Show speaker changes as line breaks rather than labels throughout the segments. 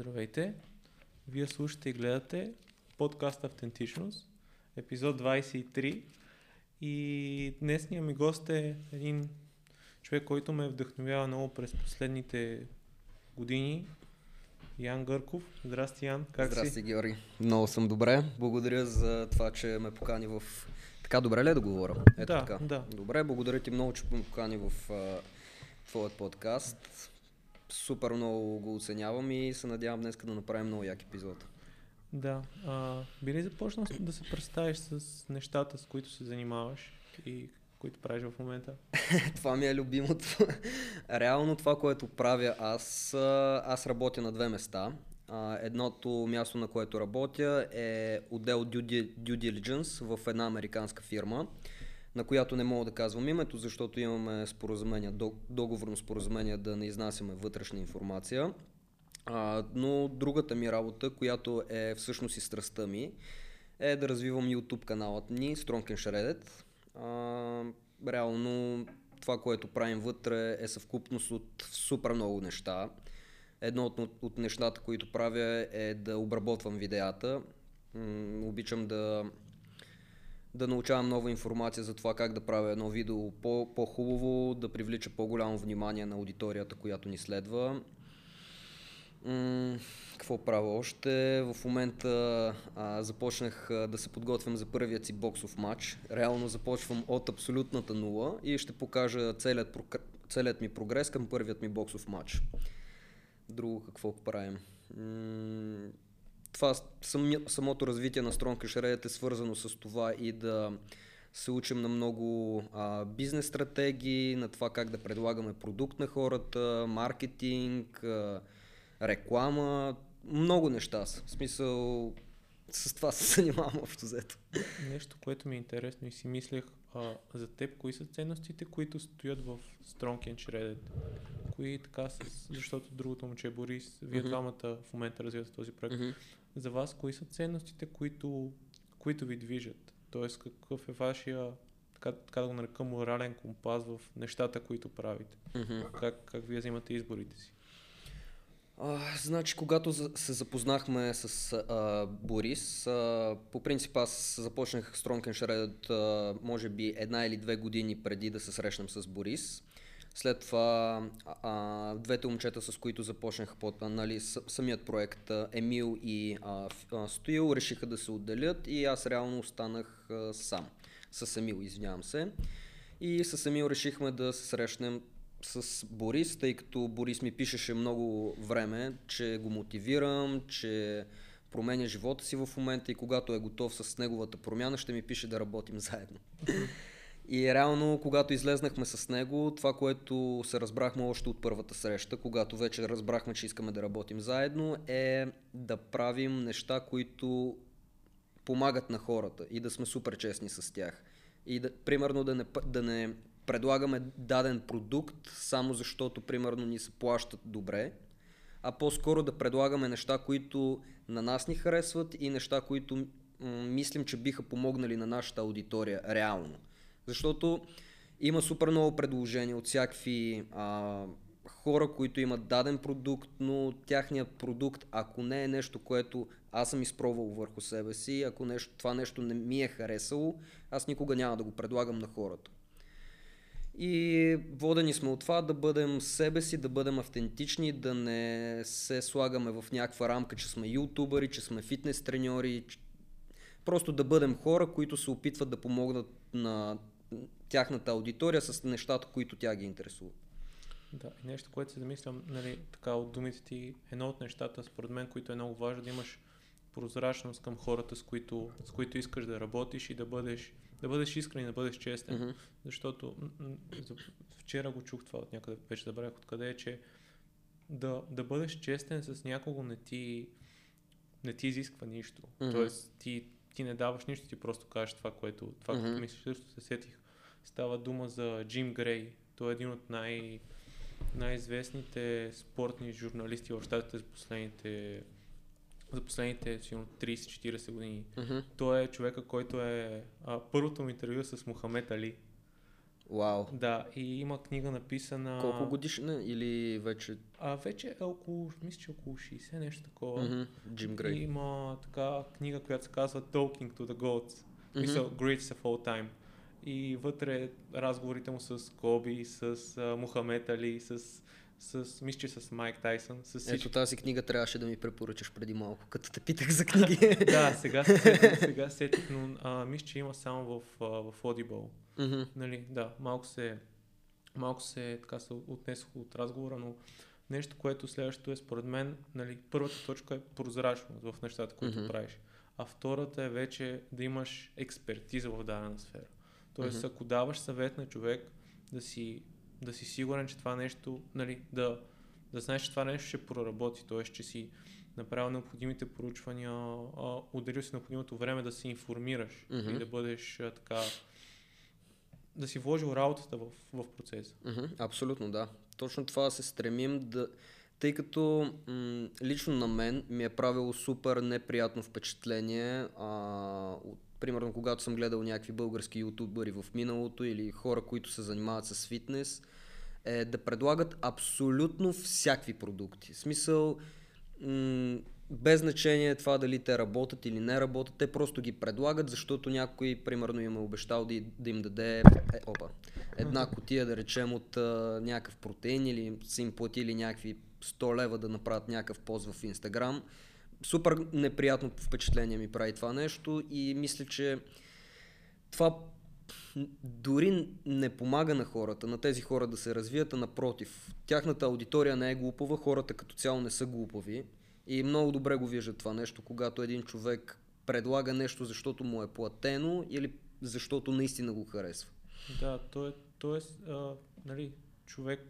Здравейте! Вие слушате и гледате подкаст Автентичност, епизод 23. И днесният ми гост е един човек, който ме вдъхновява много през последните години. Ян Гърков. Здрасти, Ян. Как
Здрасти,
си?
Георги. Много съм добре. Благодаря за това, че ме покани в... Така добре ли е да говоря? Ето
Да,
така.
да.
Добре, благодаря ти много, че ме покани в твоят подкаст. Супер много го оценявам и се надявам днес да направим много як епизод.
Да. А, би ли започнал да се представиш с нещата, с които се занимаваш и които правиш в момента?
това ми е любимото. Реално това, което правя аз, аз работя на две места. Едното място, на което работя е отдел Due Diligence в една американска фирма, на която не мога да казвам името, защото имаме споразумение, дог- договорно споразумение да не изнасяме вътрешна информация. А, но другата ми работа, която е всъщност и страстта ми, е да развивам YouTube каналът ни Strong and Shredded. А, реално това, което правим вътре е съвкупност от супер много неща. Едно от, от нещата, които правя е да обработвам видеята. М, обичам да, да научавам нова информация за това как да правя едно видео по, по-хубаво, да привлича по-голямо внимание на аудиторията, която ни следва. М, какво правя още? В момента а, започнах а, да се подготвям за първият си боксов матч. Реално започвам от абсолютната нула и ще покажа целият, целият ми прогрес към първият ми боксов матч. Друго какво правим? М, това самото развитие на Strong Shredded е свързано с това и да се учим на много а, бизнес стратегии, на това как да предлагаме продукт на хората, маркетинг, а, реклама, много неща са. В смисъл, с това се занимавам общо взето.
Нещо, което ми е интересно и си мислех а, за теб, кои са ценностите, които стоят в Strong and Shredded? Кои така с... Защото другото момче е Борис, вие
Мгм.
двамата в момента развивате този проект.
Мгм.
За вас, кои са ценностите, които, които ви движат? Тоест, какъв е вашия, така, така да го нарека, морален компас в нещата, които правите?
Мгм.
Как, как вие взимате изборите си?
А, значи, когато се запознахме с а, Борис, а, по принцип аз започнах and Shredded, а, може би една или две години преди да се срещнем с Борис. След това а, двете момчета, с които започнах под, нали, самият проект, Емил и а, Стоил, решиха да се отделят и аз реално останах а, сам. С Емил, извинявам се. И с Емил решихме да се срещнем с Борис, тъй като Борис ми пишеше много време, че го мотивирам, че променя живота си в момента и когато е готов с неговата промяна, ще ми пише да работим заедно. И реално, когато излезнахме с него, това, което се разбрахме още от първата среща, когато вече разбрахме, че искаме да работим заедно, е да правим неща, които помагат на хората и да сме супер честни с тях. И да, примерно да не, да не предлагаме даден продукт само защото примерно ни се плащат добре, а по-скоро да предлагаме неща, които на нас ни харесват и неща, които м- мислим, че биха помогнали на нашата аудитория реално. Защото има супер много предложения от всякакви а, хора, които имат даден продукт, но тяхният продукт, ако не е нещо, което аз съм изпробвал върху себе си, ако нещо, това нещо не ми е харесало, аз никога няма да го предлагам на хората. И водени сме от това да бъдем себе си, да бъдем автентични, да не се слагаме в някаква рамка, че сме ютубъри, че сме фитнес треньори. Просто да бъдем хора, които се опитват да помогнат на тяхната аудитория с нещата, които тя ги интересуват.
Да, и нещо, което се замислям, нали, така от думите ти, едно от нещата, според мен, които е много важно, да имаш прозрачност към хората, с които, с които искаш да работиш и да бъдеш, да бъдеш искрен и да бъдеш честен.
Мгм.
Защото вчера го чух това от някъде, вече забравях откъде е, че да, да бъдеш честен с някого не ти, не ти изисква нищо.
Мгм.
Тоест ти, ти не даваш нищо, ти просто кажеш това, което, това, което
Мгм.
мислиш. Също се сетих. Става дума за Джим Грей. Той е един от най- най-известните спортни журналисти в щатите за последните за последните сигурно 30-40 години.
Мгм.
Той е човека, който е а, първото му интервю с Мохамед Али.
Вау.
Да, и има книга написана...
Колко годишна или вече...
А вече е около, мисля, че около 60, нещо такова.
Джим
И
Грей.
има така книга, която се казва Talking to the Gods. Мисъл, Greatest of All Time. И вътре разговорите му с Коби, с а, Мухамед Али, с, с, мисля, че с Майк Тайсън, с всички.
Ето тази книга трябваше да ми препоръчаш преди малко, като те питах за книги.
да, сега се сетих, сега се сетих, но а, мисля, че има само в, а, в Audible.
Мгм.
Нали, да, малко се, малко се, така се отнесох от разговора, но нещо, което следващото е според мен, нали, първата точка е прозрачност в нещата, които
Мгм.
правиш. А втората е вече да имаш експертиза в дадена сфера. Тоест,
Мгм.
ако даваш съвет на човек да си, да си сигурен, че това нещо, нали, да, да знаеш, че това нещо ще проработи, т.е. че си направил необходимите проучвания, а, отделил си необходимото време да се информираш
Мгм.
и да бъдеш а, така да си вложил работата в, в процеса.
Мгм, Абсолютно, да. Точно това се стремим да... Тъй като м- лично на мен ми е правило супер неприятно впечатление, а, от, примерно когато съм гледал някакви български ютубъри в миналото или хора, които се занимават с фитнес, е да предлагат абсолютно всякакви продукти. В смисъл, м- без значение това дали те работят или не работят, те просто ги предлагат, защото някой, примерно, им е обещал да, да им даде е, опа, една котия, да речем, от а, някакъв протеин или са им платили някакви 100 лева да направят някакъв пост в Инстаграм. Супер неприятно впечатление ми прави това нещо и мисля, че това дори не помага на хората, на тези хора да се развият, а напротив. Тяхната аудитория не е глупава, хората като цяло не са глупави и много добре го виждат това нещо, когато един човек предлага нещо, защото му е платено или защото наистина го харесва.
Да, то е, то е а, нали, човек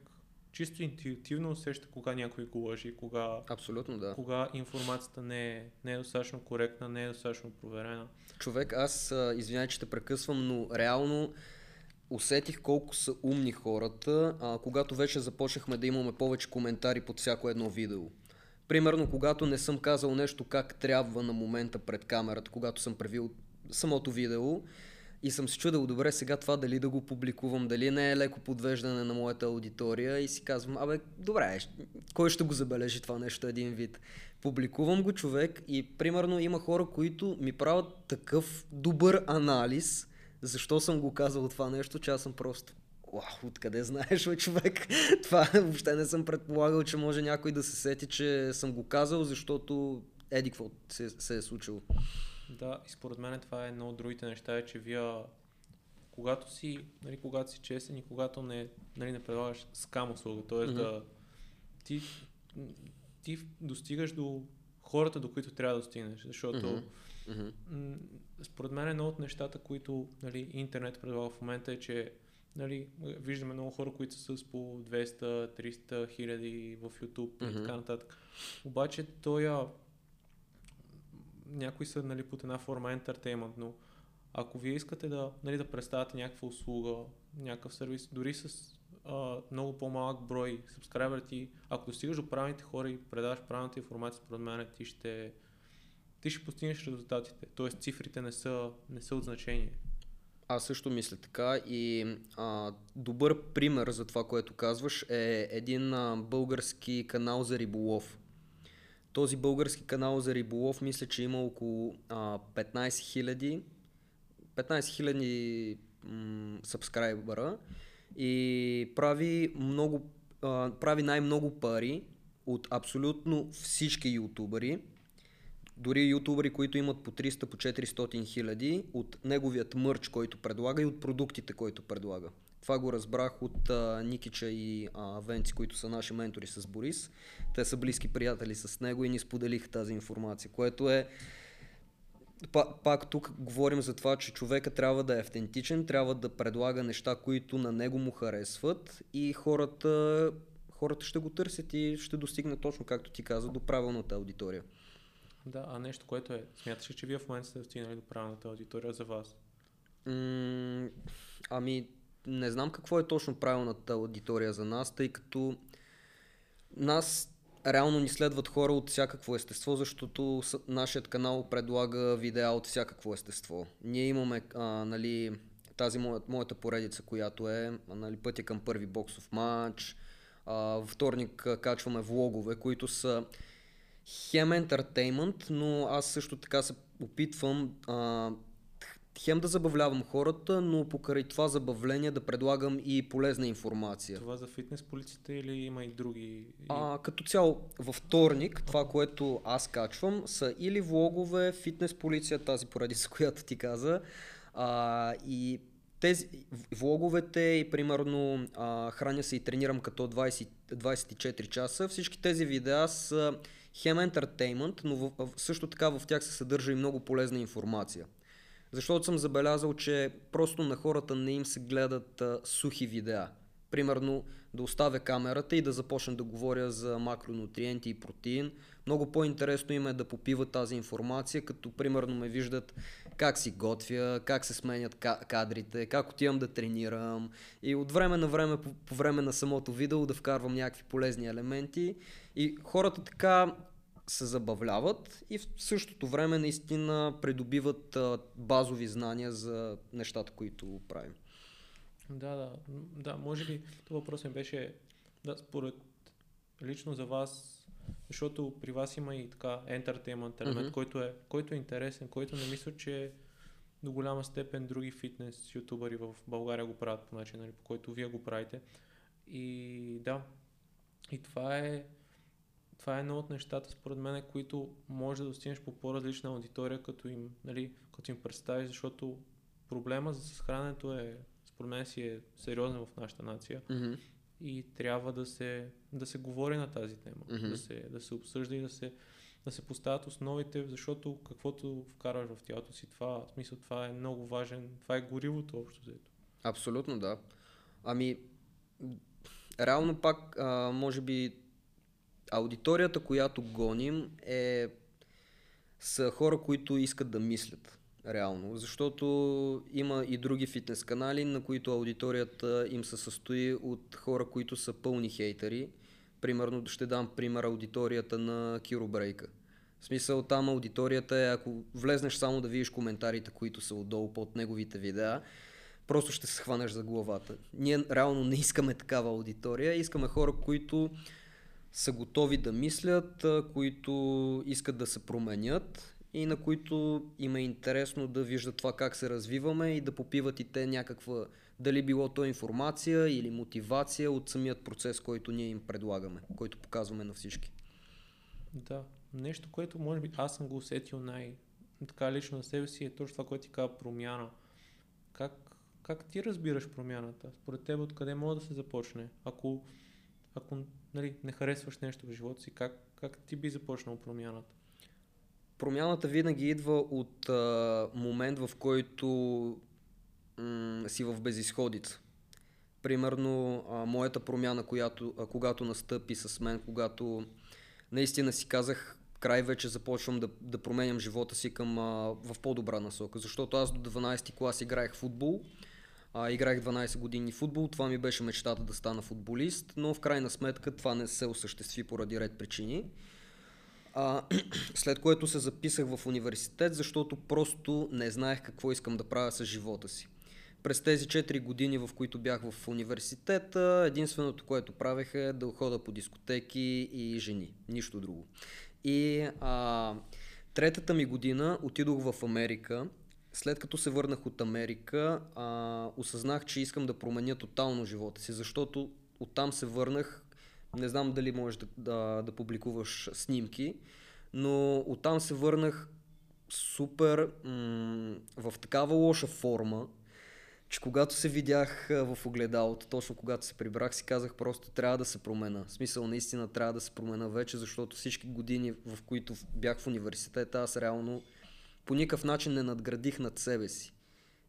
чисто интуитивно усеща кога някой го лъжи, кога,
Абсолютно да.
кога информацията не е, не е достатъчно коректна, не е достатъчно проверена.
Човек, аз извинявай, че те прекъсвам, но реално усетих колко са умни хората, а, когато вече започнахме да имаме повече коментари под всяко едно видео. Примерно, когато не съм казал нещо как трябва на момента пред камерата, когато съм превил самото видео и съм се чудил, добре, сега това дали да го публикувам, дали не е леко подвеждане на моята аудитория и си казвам, абе, добре, щ- кой ще го забележи това нещо един вид? Публикувам го човек и примерно има хора, които ми правят такъв добър анализ, защо съм го казал това нещо, че аз съм просто Уау, откъде знаеш, бе, човек? Това въобще не съм предполагал, че може някой да се сети, че съм го казал, защото еди какво се, се е случило.
Да, и според мен това е едно от другите неща, е, че вие когато си, нали, когато си честен и когато не, нали, не предлагаш скам услуга, т.е.
Мгм.
да ти, ти достигаш до хората, до които трябва да достигнеш, защото м, според мен едно от нещата, които нали, интернет предлага в момента е, че нали, виждаме много хора, които са с по 200-300 хиляди в YouTube
Мгм.
и така нататък. Обаче той някои са нали, под една форма ентертеймент, но ако вие искате да, нали, да представяте някаква услуга, някакъв сервис, дори с а, много по-малък брой субскрайбери, ти, ако достигаш до правилните хора и предаваш правилната информация, според мен ти ще, ти ще постигнеш резултатите. Тоест цифрите не са, не са от значение.
Аз също мисля така и а, добър пример за това, което казваш е един а, български канал за риболов. Този български канал за риболов мисля, че има около а, 15 000 15 хиляди сабскрайбъра и прави, много, а, прави най-много пари от абсолютно всички ютубъри. Дори ютубъри, които имат по 300, по 400 хиляди от неговият мърч, който предлага и от продуктите, който предлага. Това го разбрах от а, Никича и а, Венци, които са наши ментори с Борис. Те са близки приятели с него и ни споделиха тази информация, което е Па- пак тук говорим за това, че човека трябва да е автентичен, трябва да предлага неща, които на него му харесват и хората, хората ще го търсят и ще достигнат точно, както ти каза, до правилната аудитория.
Да, а нещо, което е, смяташ ли, че вие в момента сте достигнали до правилната аудитория за вас?
М- ами, не знам какво е точно правилната аудитория за нас, тъй като нас реално ни следват хора от всякакво естество, защото нашият канал предлага видеа от всякакво естество. Ние имаме а, нали, тази моя, моята поредица, която е нали, пътя към първи боксов матч. А, вторник качваме влогове, които са хем ентертеймент, но аз също така се опитвам а, хем да забавлявам хората, но покрай това забавление да предлагам и полезна информация.
Това за фитнес полицията или има и други?
А, като цяло, във вторник, това, което аз качвам, са или влогове, фитнес полиция, тази поредица, която ти каза, а, и тези влоговете и примерно а, храня се и тренирам като 20, 24 часа, всички тези видеа са хем ентертеймент, но в, също така в тях се съдържа и много полезна информация. Защото съм забелязал, че просто на хората не им се гледат а, сухи видеа. Примерно да оставя камерата и да започна да говоря за макронутриенти и протеин. Много по-интересно им е да попиват тази информация, като примерно ме виждат как си готвя, как се сменят кадрите, как отивам да тренирам и от време на време, по, по време на самото видео да вкарвам някакви полезни елементи и хората така се забавляват и в същото време наистина придобиват базови знания за нещата, които правим.
Да, да, да, може би това въпрос ми беше, да, според лично за вас, защото при вас има и така ентертеймент елемент, mm-hmm. който, е, който е интересен, който не мисля, че до голяма степен други фитнес ютубъри в България го правят по начин, нали, по който вие го правите. И да, и това е това е едно от нещата, според мен, които може да достигнеш по по-различна аудитория, като им, нали, като им представиш, защото проблема с храненето е, според мен си е сериозен в нашата нация
mm-hmm.
и трябва да се, да се говори на тази тема,
mm-hmm.
да, се, да се обсъжда и да се, да се поставят основите, защото каквото вкараш в тялото си, това, в смисъл, това е много важен, това е горивото общо взето.
Абсолютно, да. Ами, реално пак, а, може би аудиторията, която гоним е са хора, които искат да мислят реално, защото има и други фитнес канали, на които аудиторията им се състои от хора, които са пълни хейтери. Примерно ще дам пример аудиторията на Киробрейка. В смисъл там аудиторията е, ако влезнеш само да видиш коментарите, които са отдолу под неговите видеа, просто ще се схванеш за главата. Ние реално не искаме такава аудитория, искаме хора, които са готови да мислят, които искат да се променят и на които им е интересно да виждат това как се развиваме и да попиват и те някаква, дали било то информация или мотивация от самият процес, който ние им предлагаме, който показваме на всички.
Да, нещо, което може би аз съм го усетил най- така лично на себе си е точно това, което ти казва промяна. Как, как ти разбираш промяната? Според теб откъде може да се започне? Ако, ако нали, не харесваш нещо в живота си, как, как ти би започнал промяната?
Промяната винаги идва от а, момент, в който м- си в безисходица. Примерно, а, моята промяна, която, а, когато настъпи с мен, когато наистина си казах, край вече започвам да, да променям живота си към, а, в по-добра насока. Защото аз до 12 клас играех футбол, а, играх 12 години футбол, това ми беше мечтата да стана футболист, но в крайна сметка това не се осъществи поради ред причини. А, след което се записах в университет, защото просто не знаех какво искам да правя с живота си. През тези 4 години, в които бях в университета, единственото, което правех е да хода по дискотеки и жени. Нищо друго. И а, третата ми година отидох в Америка след като се върнах от Америка, а, осъзнах, че искам да променя тотално живота си, защото оттам се върнах, не знам дали можеш да, да, да публикуваш снимки, но оттам се върнах супер м- в такава лоша форма, че когато се видях в огледалото, точно когато се прибрах, си казах просто трябва да се промена. В смисъл наистина трябва да се промена вече, защото всички години, в които бях в университета, аз реално по никакъв начин не надградих над себе си.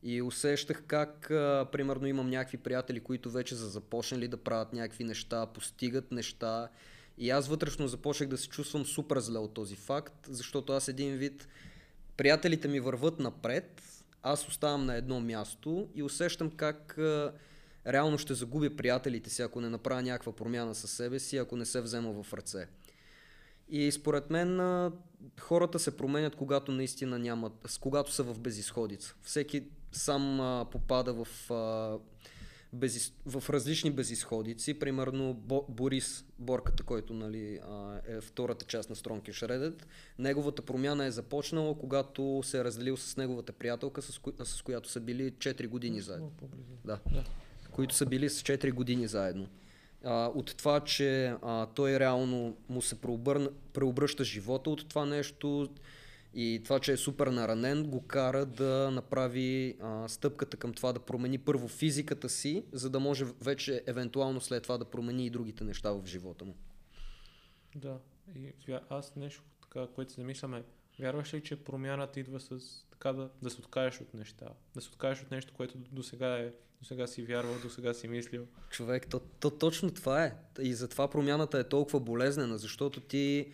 И усещах как, а, примерно, имам някакви приятели, които вече са започнали да правят някакви неща, постигат неща. И аз вътрешно започнах да се чувствам супер зле от този факт, защото аз един вид, приятелите ми върват напред, аз оставам на едно място и усещам как а, реално ще загубя приятелите си, ако не направя някаква промяна със себе си, ако не се взема в ръце. И според мен хората се променят, когато наистина нямат, когато са в безисходица. Всеки сам а, попада в, а, безис... в различни безисходици. Примерно Бо... Борис Борката, който нали, а, е втората част на Стронки Шредет. Неговата промяна е започнала, когато се е разделил с неговата приятелка, с, ко... с която са били 4 години заедно. Да. да. Които са били с 4 години заедно. А, от това, че а, той реално му се преобърна, преобръща живота от това нещо, и това, че е супер наранен, го кара да направи а, стъпката към това да промени първо физиката си, за да може вече евентуално след това да промени и другите неща в живота му.
Да, и аз нещо така, което се замисляме, вярваш ли, че промяната идва с така да, да се откажеш от неща, да се откажеш от нещо, което до сега е до сега си вярвал, до сега си мислил.
Човек, то, то точно това е. И затова промяната е толкова болезнена, защото ти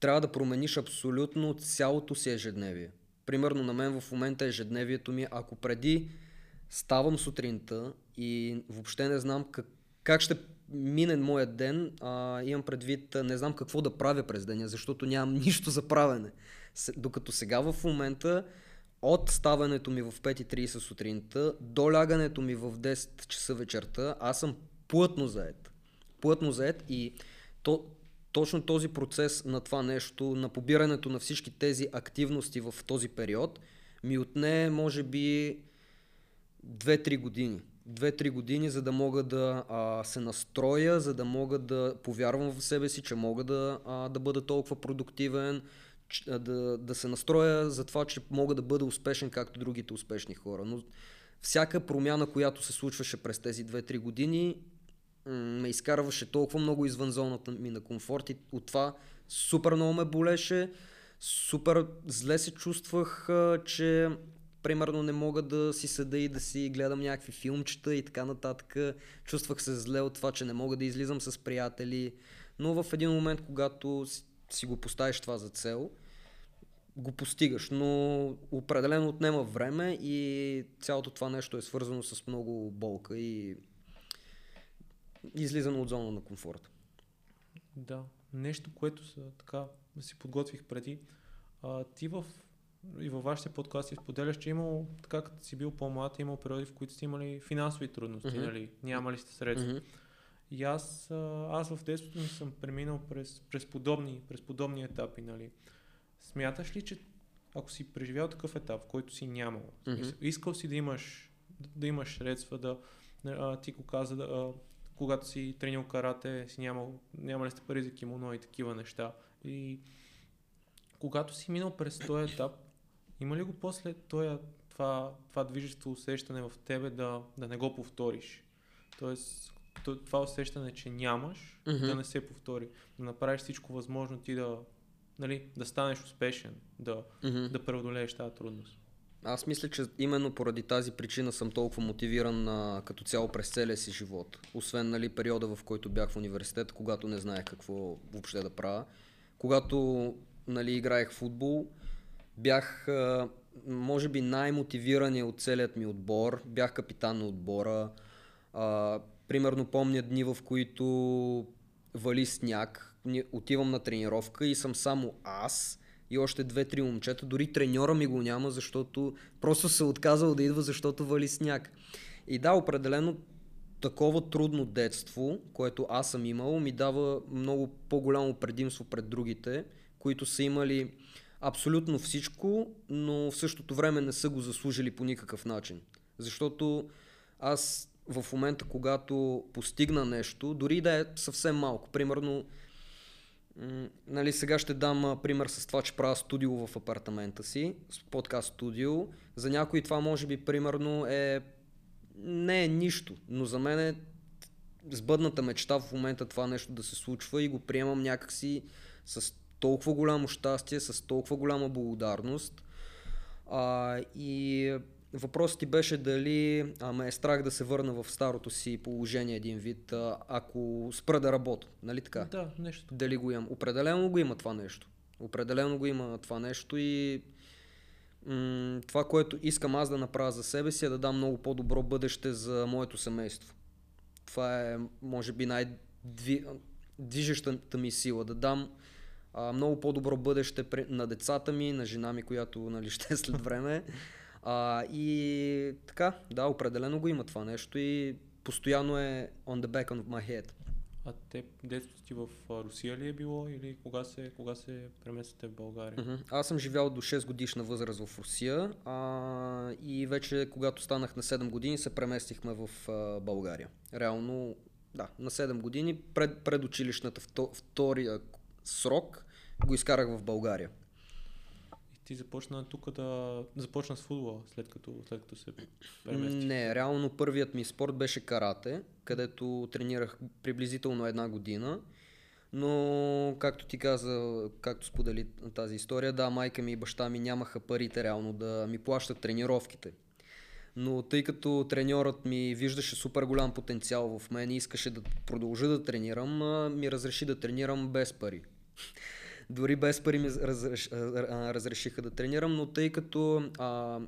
трябва да промениш абсолютно цялото си ежедневие. Примерно на мен в момента ежедневието ми, ако преди ставам сутринта и въобще не знам как, как ще мине моят ден, а, имам предвид, не знам какво да правя през деня, защото нямам нищо за правене. Докато сега в момента, от ставането ми в 5.30 сутринта до лягането ми в 10 часа вечерта, аз съм плътно заед. Плътно заед и то, точно този процес на това нещо, на побирането на всички тези активности в този период, ми отне може би 2-3 години. 2-3 години, за да мога да а, се настроя, за да мога да повярвам в себе си, че мога да, а, да бъда толкова продуктивен, да, да се настроя за това, че мога да бъда успешен както другите успешни хора. Но всяка промяна, която се случваше през тези 2-3 години, ме изкарваше толкова много извън зоната ми на комфорт и от това супер много ме болеше, супер зле се чувствах, че примерно не мога да си седа и да си гледам някакви филмчета и така нататък. Чувствах се зле от това, че не мога да излизам с приятели, но в един момент, когато си го поставиш това за цел, го постигаш, но определено отнема време и цялото това нещо е свързано с много болка и излизане от зона на комфорт.
Да, нещо, което са, така си подготвих преди. А, ти в, и във вашите подкасти споделяш, че имало, така като си бил по-млад, имал периоди, в които сте имали финансови трудности, mm-hmm. нали? Нямали сте средства. Mm-hmm. И аз, аз в детството ми съм преминал през, през, подобни, през подобни етапи, нали? Смяташ ли, че ако си преживял такъв етап, в който си нямал, mm-hmm. искал си да имаш, да имаш средства, да, а, ти го каза, да, а, когато си тренил карате, си нямал, нямали сте пари за кимоно и такива неща. И когато си минал през този етап, има ли го после това, това, това движещо усещане в тебе да, да не го повториш? Тоест, това усещане, че нямаш, mm-hmm. да не се повтори. Да направиш всичко възможно ти да, нали, да станеш успешен, да, mm-hmm. да преодолееш тази трудност.
Аз мисля, че именно поради тази причина съм толкова мотивиран а, като цяло през целия си живот. Освен нали, периода, в който бях в университет, когато не знаех какво въобще да правя. Когато нали, играех футбол, бях а, може би най-мотивирания от целият ми отбор. Бях капитан на отбора. А, примерно помня дни, в които вали сняг. Отивам на тренировка и съм само аз и още две-три момчета. Дори треньора ми го няма, защото просто се отказал да идва, защото вали сняг. И да, определено такова трудно детство, което аз съм имал, ми дава много по-голямо предимство пред другите, които са имали абсолютно всичко, но в същото време не са го заслужили по никакъв начин. Защото аз в момента, когато постигна нещо, дори да е съвсем малко, примерно нали, сега ще дам пример с това, че правя студио в апартамента си, подкаст студио. За някой това може би примерно е не е нищо, но за мен е сбъдната мечта в момента това нещо да се случва и го приемам някакси с толкова голямо щастие, с толкова голяма благодарност. А, и Въпросът ти беше дали а, ме е страх да се върна в старото си положение един вид, а, ако спра да работя, нали така?
Да, нещо.
Дали го имам? Определено го има това нещо. Определено го има това нещо и м- това, което искам аз да направя за себе си е да дам много по-добро бъдеще за моето семейство. Това е, може би, най-движещата ми сила. Да дам а, много по-добро бъдеще на децата ми, на жена ми, която нали, ще е след време А, и така, да, определено го има това нещо и постоянно е on the back of my head.
А те детството ти в Русия ли е било или кога се, кога се преместите в България?
Uh-huh. Аз съм живял до 6 годишна възраст в Русия а, и вече когато станах на 7 години се преместихме в а, България. Реално, да, на 7 години пред, предучилищната втория срок го изкарах в България
ти започна тук да започна с футбола, след като, след като се премести?
Не, реално първият ми спорт беше карате, където тренирах приблизително една година. Но, както ти каза, както сподели тази история, да, майка ми и баща ми нямаха парите реално да ми плащат тренировките. Но тъй като треньорът ми виждаше супер голям потенциал в мен и искаше да продължа да тренирам, ми разреши да тренирам без пари. Дори без пари ми разреш, разрешиха да тренирам, но тъй като а,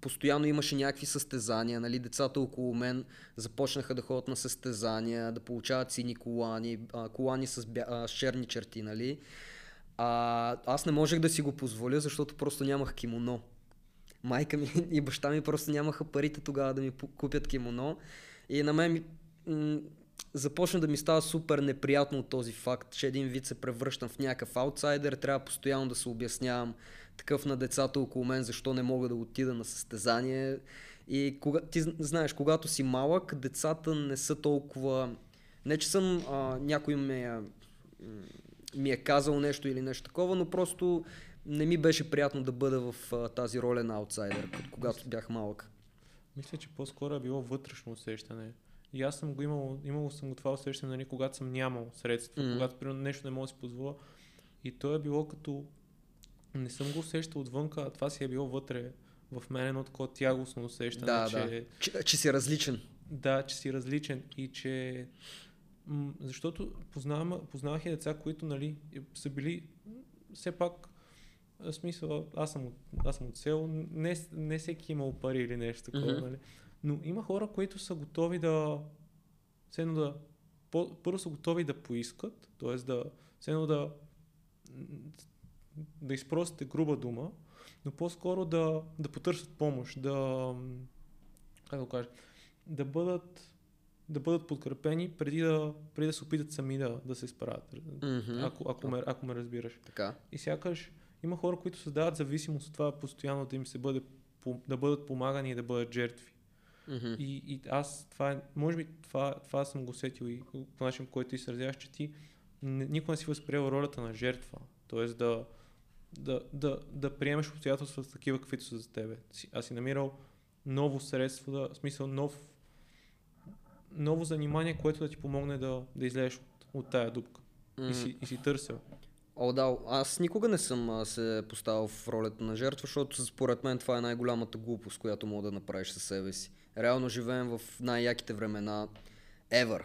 постоянно имаше някакви състезания, нали, децата около мен започнаха да ходят на състезания, да получават сини колани, а, колани с, бя, а, с черни черти, нали. А, аз не можех да си го позволя, защото просто нямах кимоно. Майка ми и баща ми просто нямаха парите тогава да ми купят кимоно. И на мен започна да ми става супер неприятно от този факт, че един вид се превръщам в някакъв аутсайдер, трябва постоянно да се обяснявам такъв на децата около мен, защо не мога да отида на състезание. И кога, ти знаеш, когато си малък, децата не са толкова... Не, че съм а, някой ме, ми е казал нещо или нещо такова, но просто не ми беше приятно да бъда в а, тази роля на аутсайдер, когато бях малък.
Мисля, че по-скоро е било вътрешно усещане. И аз съм го имал, имал съм го това усещане, нали, когато съм нямал средства, mm-hmm. когато примерно нещо не мога да си позволя. И то е било като не съм го усещал отвънка, а това си е било вътре в мен едно такова тягостно усещане,
да, че, да. че... Че си различен.
Да, че си различен и че м- защото познавам, познавах и деца, които нали, са били все пак в смисъл, аз съм, аз съм от село, не, не всеки е имал пари или нещо такова, mm-hmm. нали? Но има хора, които са готови да, едно да по, първо са готови да поискат, т.е. да, едно да, да изпросите груба дума, но по-скоро да, да потърсят помощ, да, как да кажа, да бъдат, да бъдат подкрепени преди да, преди да се опитат сами да, да се справят. Mm-hmm. Ако, ако, ме, ако ме разбираш.
Така.
И сякаш има хора, които създават зависимост от това постоянно да им се бъде, да бъдат помагани и да бъдат жертви.
Mm-hmm.
И, и аз това е, може би това, това съм го сетил и по начин, по който ти изразяваш, че ти никога не си възприел ролята на жертва. Тоест да, да, да, да приемеш обстоятелствата такива, каквито са за тебе. Аз си намирал ново средство, да, в смисъл нов, ново занимание, което да ти помогне да, да излезеш от, от тая дупка. Mm-hmm. И, си, и си търсил.
О, да, аз никога не съм а, се поставил в ролята на жертва, защото според мен това е най-голямата глупост, която мога да направиш със себе си. Реално живеем в най-яките времена ever.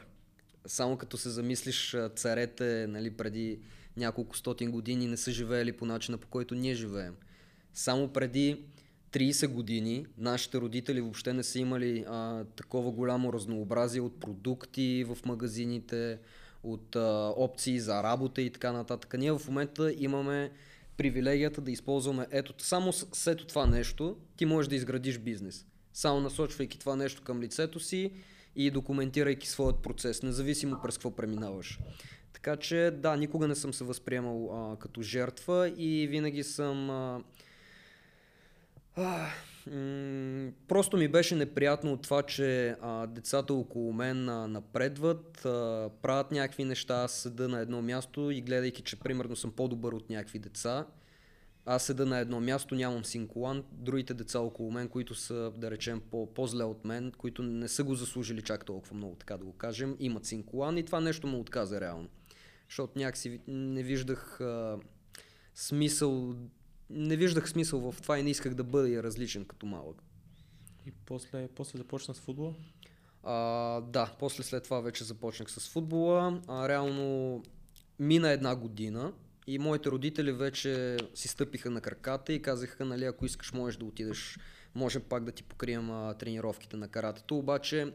Само като се замислиш, царете нали, преди няколко стотин години не са живеели по начина по който ние живеем. Само преди 30 години нашите родители въобще не са имали а, такова голямо разнообразие от продукти в магазините, от а, опции за работа и така нататък. Ние в момента имаме привилегията да използваме ето, само с ето това нещо, ти можеш да изградиш бизнес само насочвайки това нещо към лицето си и документирайки своят процес, независимо през какво преминаваш. Така че да, никога не съм се възприемал а, като жертва и винаги съм... А, а, просто ми беше неприятно от това, че а, децата около мен а, напредват, а, правят някакви неща, аз седа на едно място и гледайки, че примерно съм по-добър от някакви деца, аз седа на едно място, нямам синколан, другите деца около мен, които са, да речем, по- по-зле от мен, които не са го заслужили чак толкова много, така да го кажем, имат синколан и това нещо му отказа реално. Защото някакси не виждах а, смисъл, не виждах смисъл в това и не исках да бъда различен като малък.
И после, после започна с футбола?
А, да, после след това вече започнах с футбола. А, реално мина една година, и моите родители вече си стъпиха на краката и казаха, нали, ако искаш, можеш да отидеш, може пак да ти покрием а, тренировките на каратето. Обаче,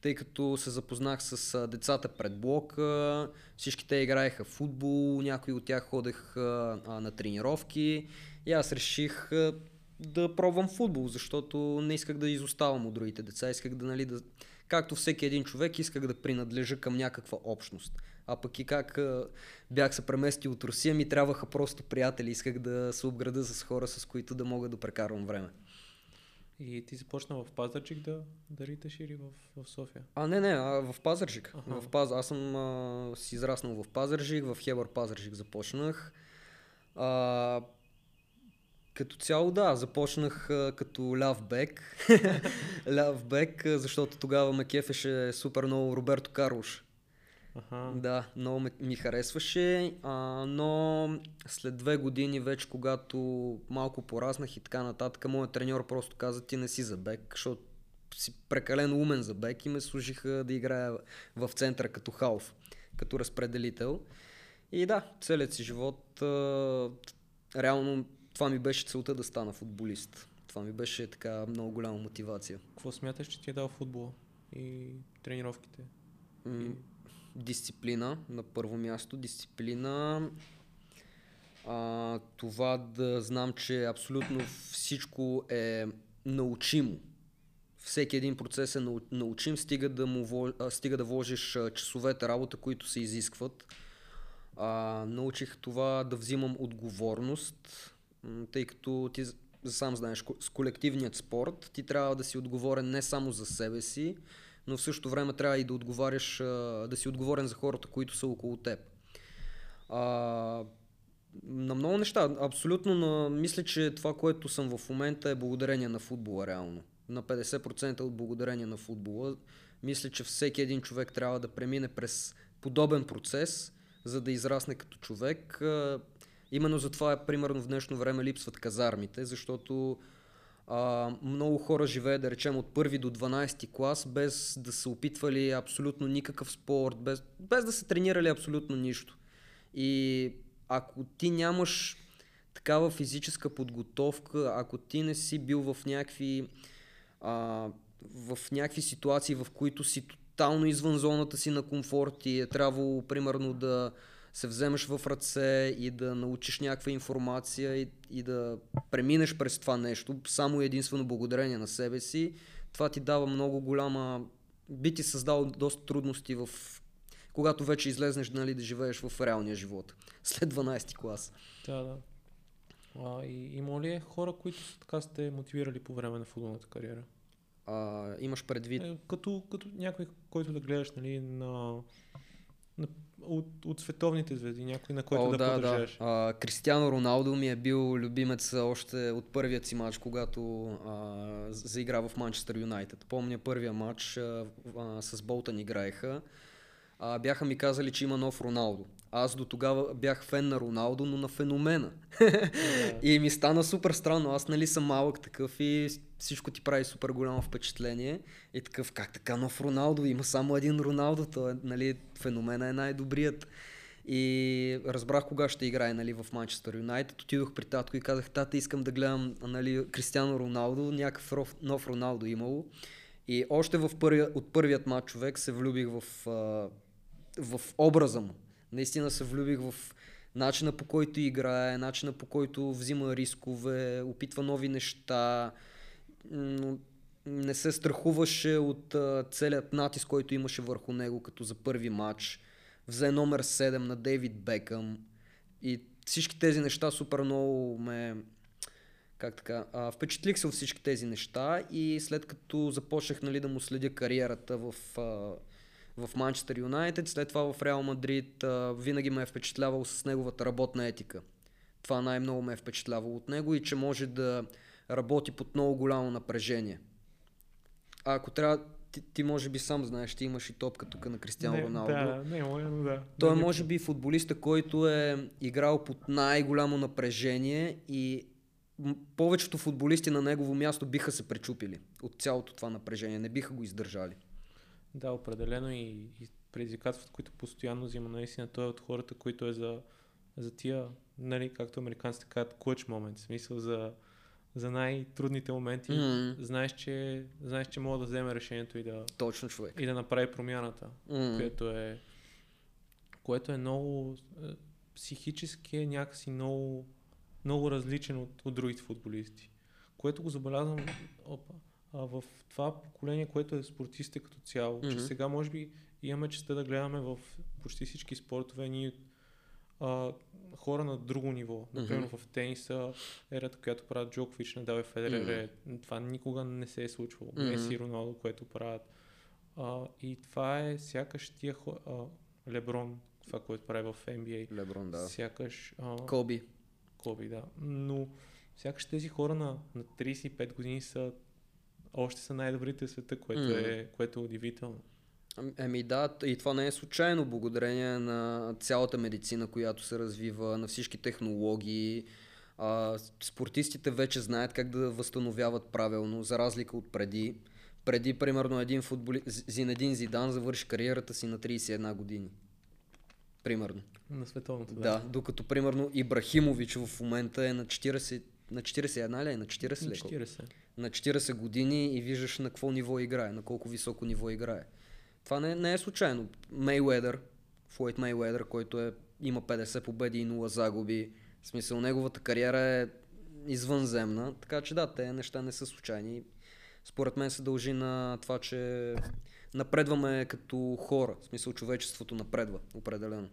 тъй като се запознах с а, децата пред блока, всички те играеха в футбол, някои от тях ходех а, а, на тренировки и аз реших а, да пробвам футбол, защото не исках да изоставам от другите деца. Исках да, нали, да, както всеки един човек, исках да принадлежа към някаква общност. А пък и как бях се преместил от Русия, ми трябваха просто приятели. Исках да се обграда с хора, с които да мога да прекарвам време.
И ти започна в Пазарчик да, да риташ или в, в София?
А, не, не, а в Пазаржик. В Паз... Аз съм а, си израснал в Пазаржик, в Хебър Пазаржик започнах. А, като цяло да, започнах а, като ляв бек. ляв бек, защото тогава ме кефеше супер много Роберто Карлош.
Аха.
Да, много ме, ми харесваше, а, но след две години вече, когато малко пораснах и така нататък, моят треньор просто каза, ти не си за бек, защото си прекалено умен за бек и ме служиха да играя в центъра като халф, като разпределител. И да, целият си живот, а, реално това ми беше целта да стана футболист. Това ми беше така много голяма мотивация.
Какво смяташ, че ти е дал футбола и тренировките?
М, Дисциплина на първо място. Дисциплина. А, това да знам, че абсолютно всичко е научимо. Всеки един процес е нау- научим, стига да, му, стига да вложиш часовете работа, които се изискват. А, научих това да взимам отговорност, тъй като ти сам знаеш, с колективният спорт ти трябва да си отговорен не само за себе си, но в същото време трябва и да отговаряш, да си отговорен за хората, които са около теб. А, на много неща. Абсолютно на, мисля, че това, което съм в момента е благодарение на футбола реално. На 50% от благодарение на футбола. Мисля, че всеки един човек трябва да премине през подобен процес, за да израсне като човек. Именно затова, примерно, в днешно време липсват казармите, защото а, много хора живеят, да речем, от първи до 12 клас, без да са опитвали абсолютно никакъв спорт, без, без да са тренирали абсолютно нищо. И ако ти нямаш такава физическа подготовка, ако ти не си бил в някакви, а, в някакви ситуации, в които си тотално извън зоната си на комфорт и е трябвало, примерно, да се вземеш в ръце и да научиш някаква информация и, и да преминеш през това нещо, само единствено благодарение на себе си, това ти дава много голяма... Би ти създал доста трудности в когато вече излезнеш нали, да живееш в реалния живот. След 12 клас.
Да, да. А, и има ли хора, които така сте мотивирали по време на футболната кариера?
А, имаш предвид...
Е, като, като някой, който да гледаш нали, на, на, от, от световните звезди, някой на който
О,
да,
да,
поддържаш.
да. А, Кристиано Роналдо ми е бил любимец още от първият си матч, когато а, заигра в Манчестър Юнайтед. Помня първия матч а, а, с Болтън играеха. А, бяха ми казали, че има нов Роналдо. Аз до тогава бях фен на Роналдо, но на феномена. и ми стана супер странно. Аз нали съм малък такъв и всичко ти прави супер голямо впечатление. И такъв, как така нов Роналдо? Има само един Роналдо, той е, нали, феномена е най-добрият. И разбрах кога ще играе нали, в Манчестър Юнайтед. Отидох при татко и казах, тата искам да гледам нали, Кристиано Роналдо, някакъв нов Роналдо имало. И още в първия, от първият матч човек се влюбих в, в образа му. Наистина се влюбих в начина по който играе, начина по който взима рискове, опитва нови неща, м, не се страхуваше от а, целият натиск, който имаше върху него, като за първи матч. Взе номер 7 на Дейвид Бекъм и всички тези неща супер много ме как така, а, впечатлих се от всички тези неща и след като започнах нали, да му следя кариерата в, а, в Манчестър Юнайтед, след това в Реал Мадрид, винаги ме е впечатлявал с неговата работна етика. Това най-много ме е впечатлявало от него и че може да работи под много голямо напрежение. А ако трябва, ти, ти може би сам знаеш, ти имаш и топка тук на Кристиано
не,
Роналдо.
Да, не, но да.
Той е може би футболиста, който е играл под най-голямо напрежение и повечето футболисти на негово място биха се пречупили от цялото това напрежение, не биха го издържали.
Да, определено и, и предизвикателствата, които постоянно взима, наистина той е от хората, които е за, за тия, нали, както американците казват, clutch момент, в смисъл за, за най-трудните моменти.
М.
Знаеш, че, знаеш, че мога да вземе решението и да,
Точно човек.
и да направи промяната,
М.
което е, което е много е, психически е някакси много, много различен от, от другите футболисти. което го забелязвам опа, а, в това поколение, което е спортистите като цяло, mm-hmm. че сега може би имаме честа да гледаме в почти всички спортове ние а, хора на друго ниво. Например, mm-hmm. в тениса, ерата, която правят Джокович, Надал и Федерер, mm-hmm. това никога не се е случвало. Mm-hmm. Меси и Роналдо, което правят. А, и това е сякаш тия хора, Леброн, това, което прави в NBA.
Леброн, да.
Сякаш...
А, Коби.
Коби, да. Но сякаш тези хора на, на 35 години са още са най-добрите в света, което, mm. е, което е удивително.
Еми да, и това не е случайно, благодарение на цялата медицина, която се развива, на всички технологии. А, спортистите вече знаят как да възстановяват правилно, за разлика от преди. Преди, примерно, един футболи... Зинедин Зидан завърши кариерата си на 31 години. Примерно.
На световното.
Да, да докато, примерно, Ибрахимович в момента е на 40, на 41 ли е? На 40
ли? На 40.
На 40 години и виждаш на какво ниво играе, на колко високо ниво играе. Това не, не е случайно. Мейуедър, Флойд Мейуедър, който е, има 50 победи и 0 загуби. В смисъл, неговата кариера е извънземна. Така че да, те неща не са случайни. Според мен се дължи на това, че напредваме като хора. В смисъл, човечеството напредва, определено.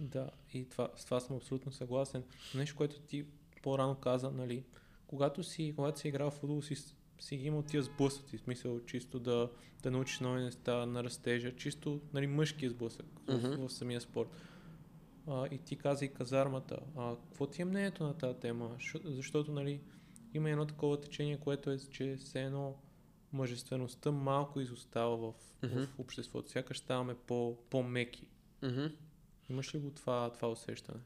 Да, и това, с това съм абсолютно съгласен. Нещо, което ти по-рано каза, нали, когато си, когато си играл в футбол, си си ги имал тия сблъсъци, смисъл чисто да, да научиш нови неща на растежа, чисто нали, мъжкия сблъсък mm-hmm. в, в самия спорт. А, и ти каза и казармата. А, какво ти е мнението на тази тема? Шо, защото нали, има едно такова течение, което е, че все едно мъжествеността малко изостава в, mm-hmm. в обществото. Сякаш ставаме по, по-меки. Mm-hmm. Имаш ли го това, това усещане?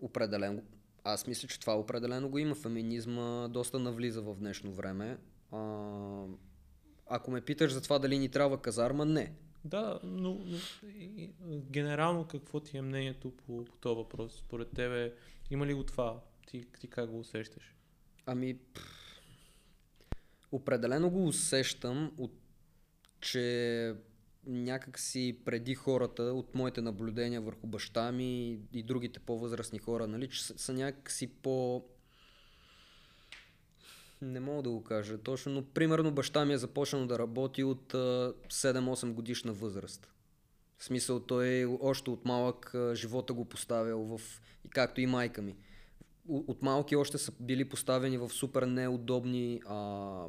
Определено. Аз мисля, че това определено го има. Феминизма доста навлиза в днешно време. А, ако ме питаш за това дали ни трябва казарма, не.
Да, но, но и, генерално какво ти е мнението по, по този въпрос? Според тебе има ли го това? Ти, ти как го усещаш?
Ами, определено го усещам, от, че някак си преди хората, от моите наблюдения върху баща ми и другите по-възрастни хора, нали, че са, са някак си по не мога да го кажа точно, но примерно баща ми е започнал да работи от 7-8 годишна възраст. В смисъл той още от малък живота го поставял в, както и майка ми. От малки още са били поставени в супер неудобни а,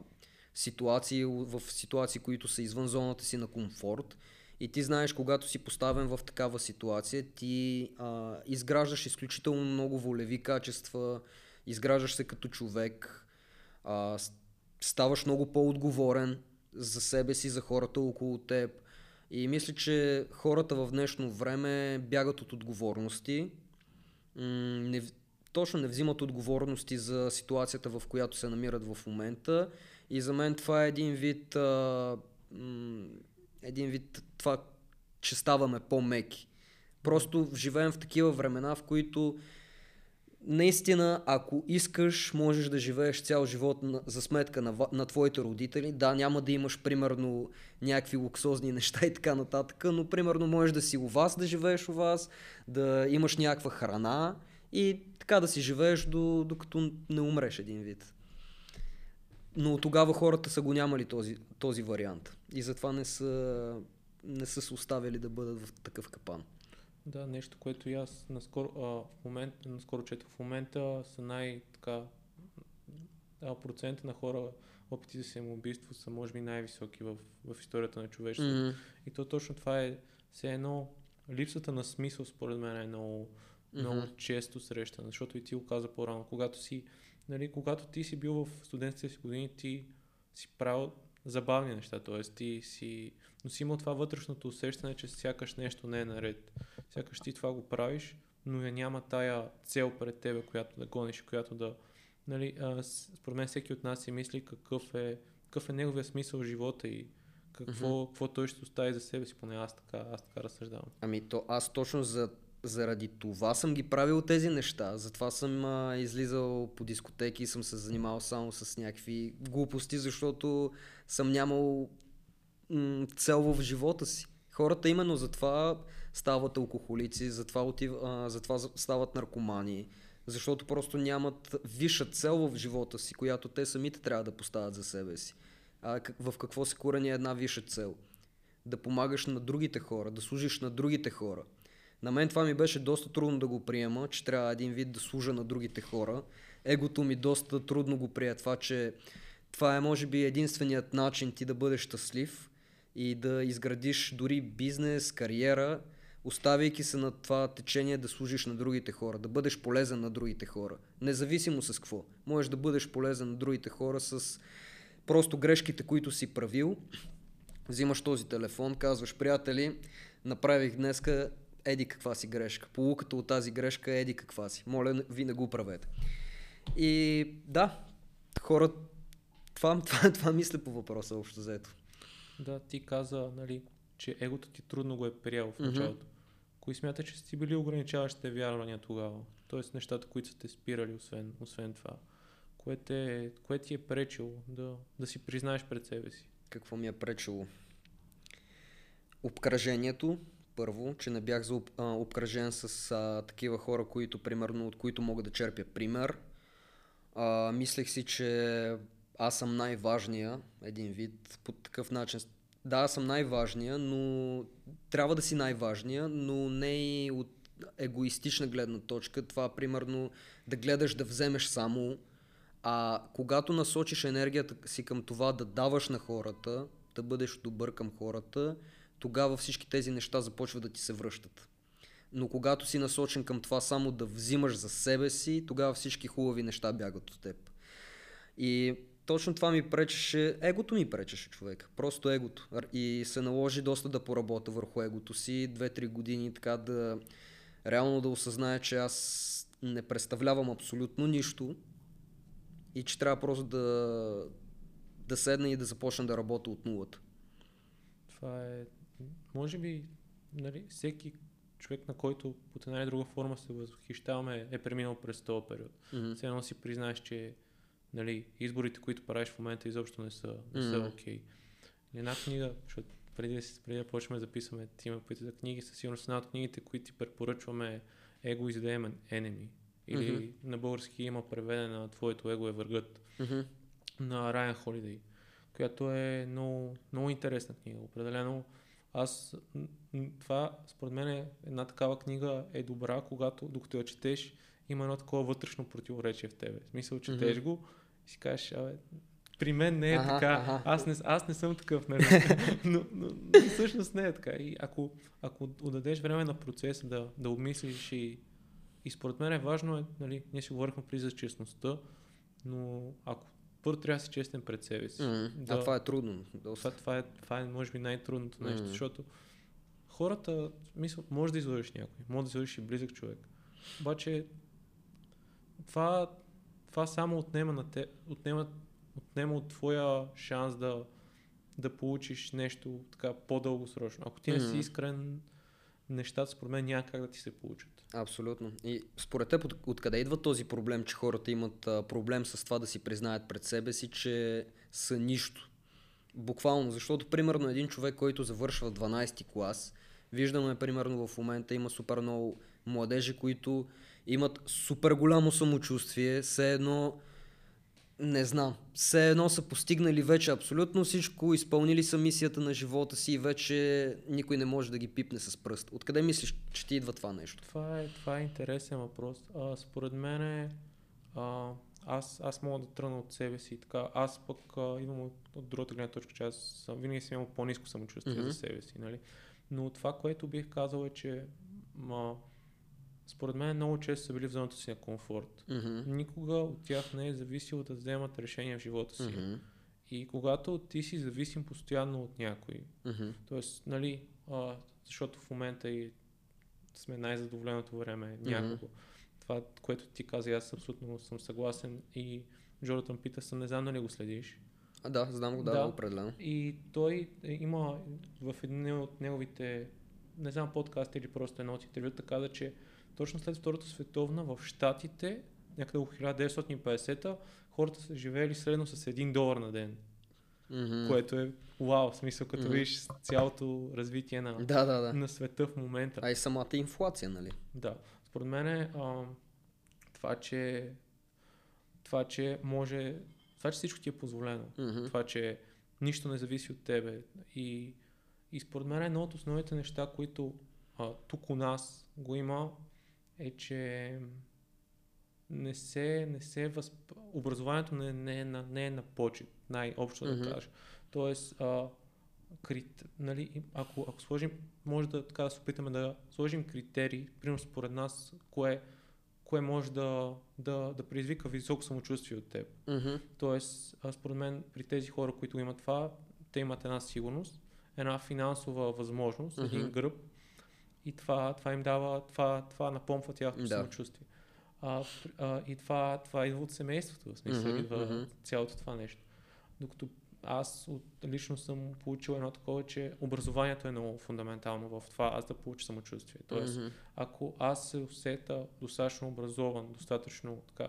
ситуации, в ситуации, които са извън зоната си на комфорт. И ти знаеш, когато си поставен в такава ситуация, ти а, изграждаш изключително много волеви качества, изграждаш се като човек, а, ставаш много по-отговорен за себе си, за хората около теб. И мисля, че хората в днешно време бягат от отговорности. не, точно не взимат отговорности за ситуацията, в която се намират в момента. И за мен това е един вид, а, един вид това, че ставаме по-меки. Просто живеем в такива времена, в които наистина, ако искаш, можеш да живееш цял живот на, за сметка на, на твоите родители. Да, няма да имаш, примерно, някакви луксозни неща и така нататък, но, примерно, можеш да си у вас, да живееш у вас, да имаш някаква храна и така да си живееш до, докато не умреш един вид. Но тогава хората са го нямали този, този вариант и затова не са, не са се оставили да бъдат в такъв капан.
Да, нещо, което и аз наскоро, а, в момент, наскоро четох в момента са най-така а, процента на хора опити за самоубийство са може би най-високи в, в историята на човечеството. Mm-hmm. И то точно това е все едно липсата на смисъл според мен е много, mm-hmm. често срещана, защото и ти го каза по-рано, когато си, нали, когато ти си бил в студентските си години, ти си правил забавни неща, т.е. ти си, но си имал това вътрешното усещане, че сякаш нещо не е наред. Сякаш ти това го правиш, но я няма тая цел пред тебе, която да гониш, която да... Нали, а, според мен всеки от нас си мисли какъв е, какъв е неговия смисъл в живота и какво, mm-hmm. какво той ще остави за себе си, поне аз така, аз така разсъждавам.
Ами то аз точно за заради това съм ги правил тези неща. Затова съм а, излизал по дискотеки и съм се занимавал само с някакви глупости, защото съм нямал цел в живота си. Хората именно затова стават алкохолици, затова, отив, а, затова стават наркомани, Защото просто нямат висша цел в живота си, която те самите трябва да поставят за себе си. А в какво се корени една висша цел? Да помагаш на другите хора, да служиш на другите хора. На мен това ми беше доста трудно да го приема, че трябва един вид да служа на другите хора. Егото ми доста трудно го прие това, че това е може би единственият начин ти да бъдеш щастлив и да изградиш дори бизнес, кариера, оставяйки се на това течение да служиш на другите хора, да бъдеш полезен на другите хора. Независимо с какво. Можеш да бъдеш полезен на другите хора с просто грешките, които си правил. Взимаш този телефон, казваш, приятели, направих днеска еди каква си грешка. Полуката от тази грешка е еди каква си. Моля ви не го правете. И да, хора, това, това, това мисля по въпроса общо заето.
Да, ти каза, нали, че егото ти трудно го е приел в началото. Mm-hmm. Кои смята, че сте били ограничаващите вярвания тогава? Тоест нещата, които са те спирали, освен, освен това. Кое, те, кое ти е пречило да, да си признаеш пред себе си?
Какво ми е пречило? Обкръжението, първо, че не бях за а, обкръжен с а, такива хора, които, примерно, от които мога да черпя пример. А, мислех си, че аз съм най-важния, един вид, по такъв начин. Да, аз съм най-важния, но трябва да си най-важния, но не и от егоистична гледна точка. Това, примерно, да гледаш да вземеш само, а когато насочиш енергията си към това да даваш на хората, да бъдеш добър към хората, тогава всички тези неща започват да ти се връщат. Но когато си насочен към това само да взимаш за себе си, тогава всички хубави неща бягат от теб. И точно това ми пречеше, егото ми пречеше човек, просто егото. И се наложи доста да поработя върху егото си, 2-3 години така да реално да осъзная, че аз не представлявам абсолютно нищо и че трябва просто да, да седна и да започна да работя от нулата.
Това е, може би, нали, всеки човек, на който под една или друга форма се възхищаваме, е преминал през този период. Mm-hmm. Все едно си признаеш, че нали, изборите, които правиш в момента, изобщо не са, не са окей. Okay. Една книга, защото преди, преди да почнем да записваме тима пъти за книги, със сигурност една от книгите, които ти препоръчваме е Ego is the Enemy. Или mm-hmm. на български има преведена Твоето его е въргът mm-hmm. на Райан Холидей, която е много, много интересна книга. Определено аз това, според мен, е една такава книга е добра, когато докато я четеш, има едно такова вътрешно противоречие в тебе. В смисъл, четеш mm-hmm. го си кажеш, абе, при мен не е ага, така, ага. Аз, не, аз не съм такъв, нали? но, но, но всъщност не е така. И ако, ако отдадеш време на процеса да, да обмислиш и, и според мен е важно, е, нали, ние си говорихме при за честността, но ако първо трябва да си честен пред себе си.
Mm, да, а това е трудно.
Това, това, е, това е, може би, най-трудното нещо, mm. защото хората, мисъл, може да излъжеш някой, може да излъжеш и близък човек. Обаче това, това само отнема, на те, отнема, отнема от твоя шанс да, да получиш нещо така по-дългосрочно. Ако ти не си искрен, нещата според мен няма как да ти се получат.
Абсолютно. И според теб от, откъде идва този проблем, че хората имат а, проблем с това да си признаят пред себе си, че са нищо? Буквално, защото примерно един човек, който завършва 12 ти клас, виждаме примерно в момента има супер много младежи, които имат супер голямо самочувствие, все едно не знам. Все едно са постигнали вече абсолютно всичко, изпълнили са мисията на живота си и вече никой не може да ги пипне с пръст. Откъде мислиш, че ти идва това нещо?
Това е, това е интересен въпрос. А, според мен е, а, аз, аз мога да тръгна от себе си. Така, аз пък а, имам от, от другата гледна точка, че аз съм, винаги съм имал по-низко самочувствие mm-hmm. за себе си. Нали? Но това, което бих казал е, че ма, според мен много често са били в зоната си на комфорт. Mm-hmm. Никога от тях не е зависело да вземат решения в живота си. Mm-hmm. И когато ти си зависим постоянно от някой, mm-hmm. т.е. нали, а, защото в момента и сме най-задоволеното време някого. Mm-hmm. Това, което ти каза, аз абсолютно съм съгласен и Джордан Питърсън, не знам дали го следиш.
А, да, знам го, да, да, определено.
И той има в един от неговите, не знам подкаст или просто едно от интервюта, каза, че точно след Втората световна в Штатите, някъде около 1950-та, хората са живеели средно с 1 долар на ден. Mm-hmm. Което е вау, в смисъл като mm-hmm. видиш цялото развитие на,
да, да, да.
на света в момента.
А и самата инфлация, нали?
Да. Според мен а, това, че това, че може, това, че всичко ти е позволено,
Мгм.
това, че нищо не зависи от тебе и, и според мен едно от основните неща, които а, тук у нас го има, е, че не се, не се възп... образованието не, не, е на, не е на почет, най-общо
Мгм.
да кажа. Тоест, а, крит, нали, ако, ако сложим, може да, така, да се опитаме да сложим критерии, примерно според нас, кое, кое може да, да, да предизвика високо самочувствие от теб.
Мгм.
Тоест, а, според мен, при тези хора, които имат това, те имат една сигурност, една финансова възможност,
Мгм.
един гръб и това, това им дава, това, това напомпва тяхното
Да.
самочувствие. А, а, и това, това идва от семейството, в смисъл
Мгм,
идва
мгм.
цялото това нещо. Докато аз от, лично съм получил едно такова, че образованието е много фундаментално в това аз да получа самочувствие. Тоест,
Мгм.
ако аз се усета достатъчно образован, достатъчно така,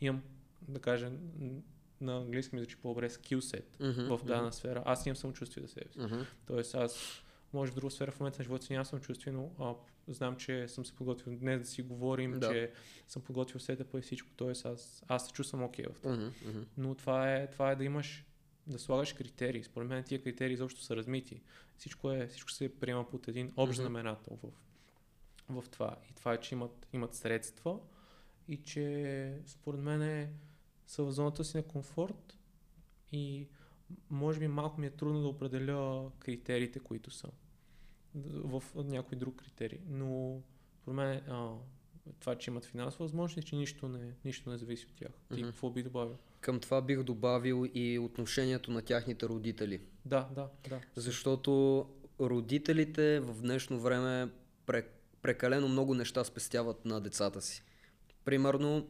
имам, да кажа, н- на английски ми звучи по-добре skillset
Мгм.
в дадена сфера, аз имам самочувствие за себе си.
Мгм.
Тоест аз, може в друга сфера в момента на живота си нямам самочувствие, но а, знам, че съм се подготвил днес да си говорим,
Да.
че съм подготвил сетъпа и всичко. Тоест аз, аз се чувствам окей в това.
Мгм.
Но това е, това е да имаш, да слагаш критерии. Според мен тия критерии изобщо са размити. Всичко, е, всичко се приема под един общ
Мгм.
знаменател в, в това. И това е, че имат, имат средства и че според мен е, са в зоната си на комфорт и може би малко ми е трудно да определя критериите, които са в някой друг критерий. Но според мен а, това, че имат финансова възможност и че нищо не, нищо не зависи от тях. Ти
Мгм.
какво би добавил?
Към това бих добавил и отношението на тяхните родители.
Да, да, да.
Защото родителите в днешно време пре- прекалено много неща спестяват на децата си. Примерно,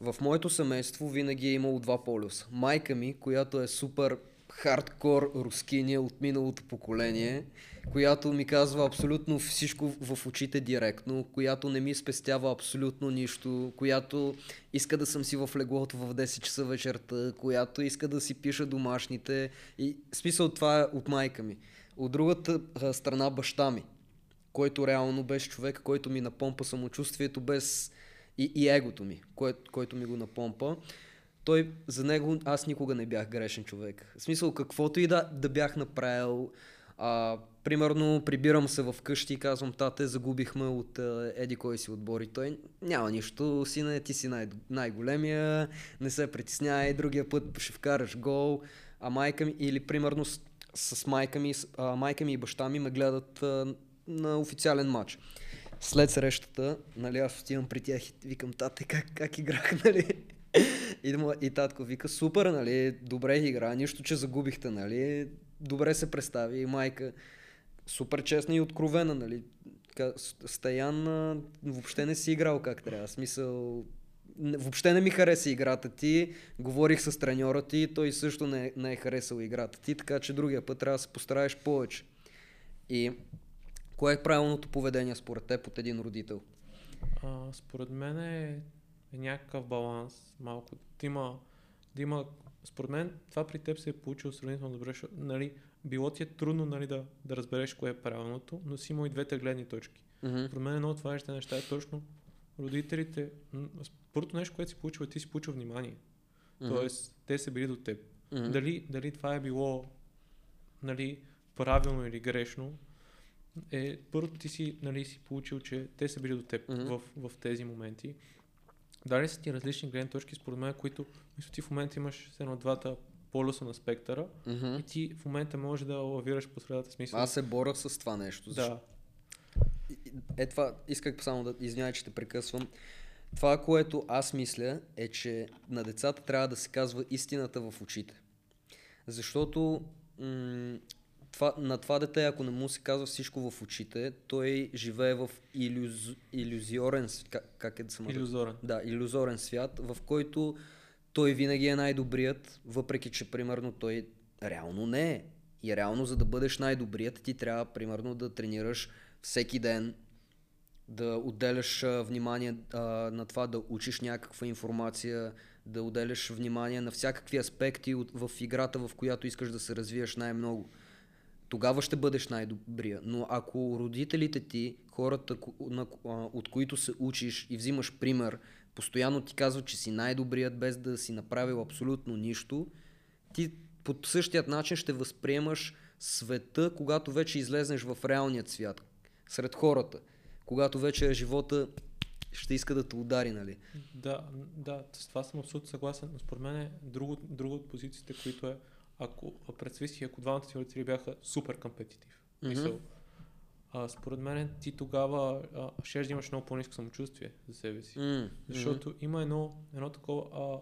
в моето семейство винаги е имало два полюса. Майка ми, която е супер хардкор рускиня от миналото поколение, която ми казва абсолютно всичко в очите директно, която не ми спестява абсолютно нищо, която иска да съм си в леглото в 10 часа вечерта, която иска да си пиша домашните. И смисъл това е от майка ми. От другата страна баща ми, който реално беше човек, който ми напомпа самочувствието без и, и егото ми, кое, който ми го напомпа. Той, за него аз никога не бях грешен човек. В смисъл, каквото и да, да бях направил, а, примерно прибирам се в къщи и казвам, тате, загубихме от а, еди кой си отбор и той няма нищо, сине, ти си най- най-големия, не се притеснявай, другия път ще вкараш гол, а майка ми, или примерно с, с майка ми, а, майка ми и баща ми ме гледат а, на официален матч. След срещата, нали, аз отивам при тях и викам, тате, как, как играх, нали? И, и татко вика, супер, нали, добре игра, нищо, че загубихте, нали, добре се представи и майка, супер честна и откровена, нали, Стаян въобще не си играл как трябва, смисъл, въобще не ми хареса играта ти, говорих с треньора ти, той също не, не е харесал играта ти, така че другия път трябва да се постараеш повече. И кое е правилното поведение според теб от един родител?
А, според мен е, е някакъв баланс, малко. Да има, да има, според мен това при теб се е получило сравнително добре, защото, нали, било ти е трудно нали, да, да разбереш кое е правилното, но си има и двете гледни точки.
Мгм.
Според мен едно от важните неща е точно родителите, първото нещо, което си получил, е ти си получил внимание.
Мгм.
Тоест, те са били до теб.
Мгм.
Дали, дали това е било нали, правилно или грешно, е, първо ти си, нали, си получил, че те са били до теб
Мгм.
в, в тези моменти. Дали са ти различни гледни точки, според мен, които мисля, ти в момента имаш едно двата полюса на спектъра
Мгм.
и ти в момента можеш да лавираш по средата смисъл.
Аз се боря с това нещо.
да,
И- и- Е това, исках само да извиня, че те прекъсвам. Това, което аз мисля, е, че на децата трябва да се казва истината в очите. Защото м- това, на това дете, ако не му се казва всичко в очите, той живее в илюз, иллюзиорен, как, как е да се
иллюзорен.
да, иллюзорен свят, в който той винаги е най-добрият, въпреки че примерно той реално не е. И реално за да бъдеш най-добрият, ти трябва примерно да тренираш всеки ден, да отделяш внимание а, на това да учиш някаква информация, да отделяш внимание на всякакви аспекти от, в играта, в която искаш да се развиеш най-много. Тогава ще бъдеш най-добрия. Но ако родителите ти, хората, от които се учиш и взимаш пример, постоянно ти казват, че си най-добрият, без да си направил абсолютно нищо, ти по същият начин ще възприемаш света, когато вече излезнеш в реалният свят, сред хората, когато вече живота ще иска да те удари, нали?
Да, да, с това съм абсолютно съгласен, но според мен е друго, друго от позициите, които е, ако представи си, ако двамата ти родители бяха супер компетитив, mm-hmm. мисъл, а, според мен ти тогава а, ще да имаш много по-низко самочувствие за себе си. Mm-hmm. Защото има едно, едно такова, а,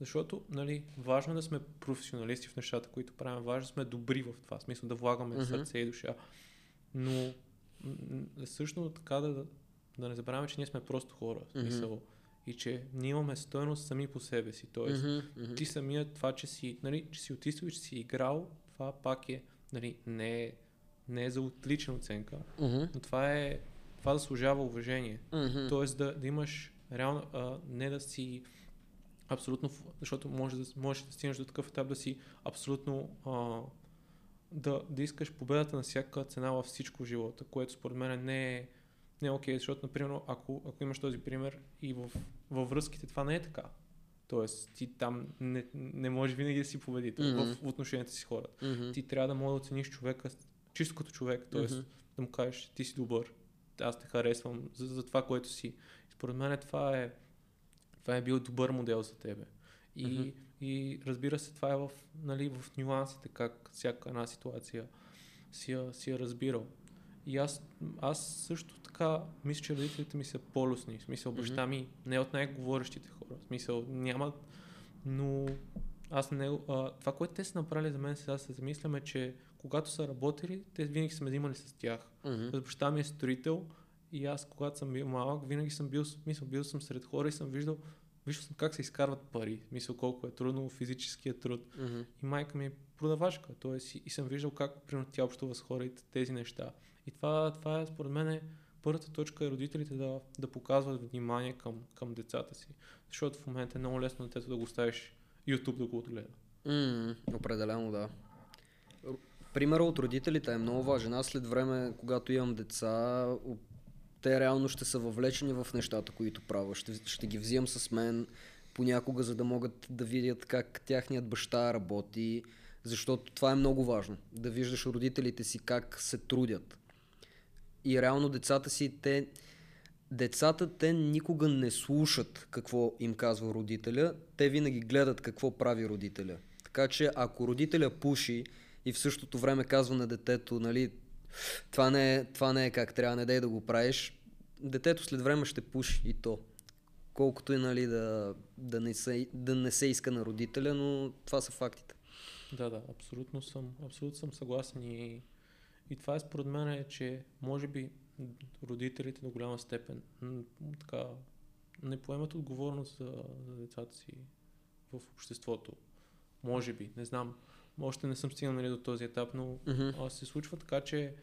защото нали, важно е да сме професионалисти в нещата, които правим, важно е да сме добри в това, смисъл да влагаме mm-hmm. сърце и душа. Но също така да, да не забравяме, че ние сме просто хора. Смисъл, mm-hmm. И че ние имаме стоеност сами по себе си. Тоест, mm-hmm, mm-hmm. ти самият това, че си, нали, че си отистил и че си играл, това пак е, нали, не е, не е за отлична оценка, mm-hmm. но това е, това заслужава уважение. Mm-hmm. Тоест да, да имаш реално, а, не да си абсолютно, защото може да, можеш да стигнеш до такъв етап да си абсолютно а, да, да искаш победата на всяка цена във всичко в живота, което според мен не е не е окей, okay, защото, например, ако, ако имаш този пример и в, във връзките това не е така. Тоест, ти там не, не можеш винаги да си победител mm-hmm. в, отношенията си с хората. Mm-hmm. Ти трябва да можеш да оцениш човека чисто като човек, т.е. Mm-hmm. да му кажеш, ти си добър, аз те харесвам за, за това, което си. И според мен това е, това е бил добър модел за тебе. И, mm-hmm. и разбира се, това е в, нали, в нюансите, как всяка една ситуация си я, си я разбирал. И аз, аз също така мисля, че родителите ми са полюсни. В смисъл, баща ми не е от най-говорещите хора. В смисъл, нямат, но аз не, а, това, което те са направили за мен сега се замисляме, че когато са работили, те винаги сме взимали с тях. Mm-hmm. Баща ми е строител и аз, когато съм бил малък, винаги съм бил, мисъл, бил съм сред хора и съм виждал, виждал съм как се изкарват пари, мисля колко е трудно физическия труд. Mm-hmm. И майка ми е продавачка, т.е. И, и съм виждал как примерно тя общува с хората тези неща. И това, това е според мен е първата точка е родителите да, да показват внимание към, към децата си. Защото в момента е много лесно детето да го ставиш YouTube да го отгледа.
Mm, определено да. Примерът от родителите е много важен. Аз след време, когато имам деца, те реално ще са въвлечени в нещата, които правя. Ще, ще ги взимам с мен понякога, за да могат да видят как тяхният баща работи, защото това е много важно. Да виждаш родителите си как се трудят и реално децата си, те, децата те никога не слушат какво им казва родителя, те винаги гледат какво прави родителя. Така че ако родителя пуши и в същото време казва на детето, нали, това не е, това не е как трябва, не дай да го правиш, детето след време ще пуши и то. Колкото и нали, да, да, не се, да не се иска на родителя, но това са фактите.
Да, да, абсолютно съм, абсолютно съм съгласен и и това е според мен, е, че може би родителите до голяма степен така, не поемат отговорност за, за децата си в обществото. Може би, не знам. Още не съм стигнал нали, до този етап, но mm-hmm. а, се случва така, че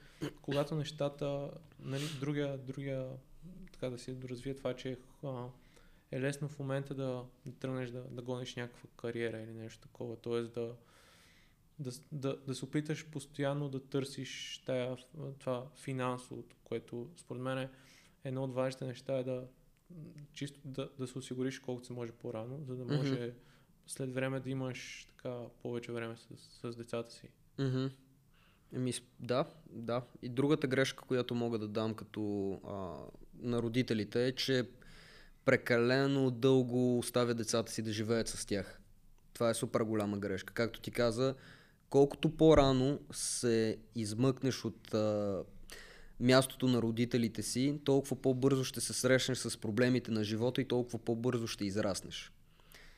когато нещата, нали, другия, другия, така да се доразвие това, че а, е лесно в момента да, да тръгнеш да, да гониш някаква кариера или нещо такова, т.е. да, да, да, да се опиташ постоянно да търсиш тая, това финансовото, което според мен е едно от важните неща е да чисто да, да се осигуриш колкото се може по-рано, за да може mm-hmm. след време да имаш така повече време с, с децата си.
Mm-hmm. Еми, да, да. И другата грешка, която мога да дам като а, на родителите е, че прекалено дълго оставят децата си да живеят с тях. Това е супер голяма грешка. Както ти каза, колкото по-рано се измъкнеш от а, мястото на родителите си, толкова по-бързо ще се срещнеш с проблемите на живота и толкова по-бързо ще израснеш.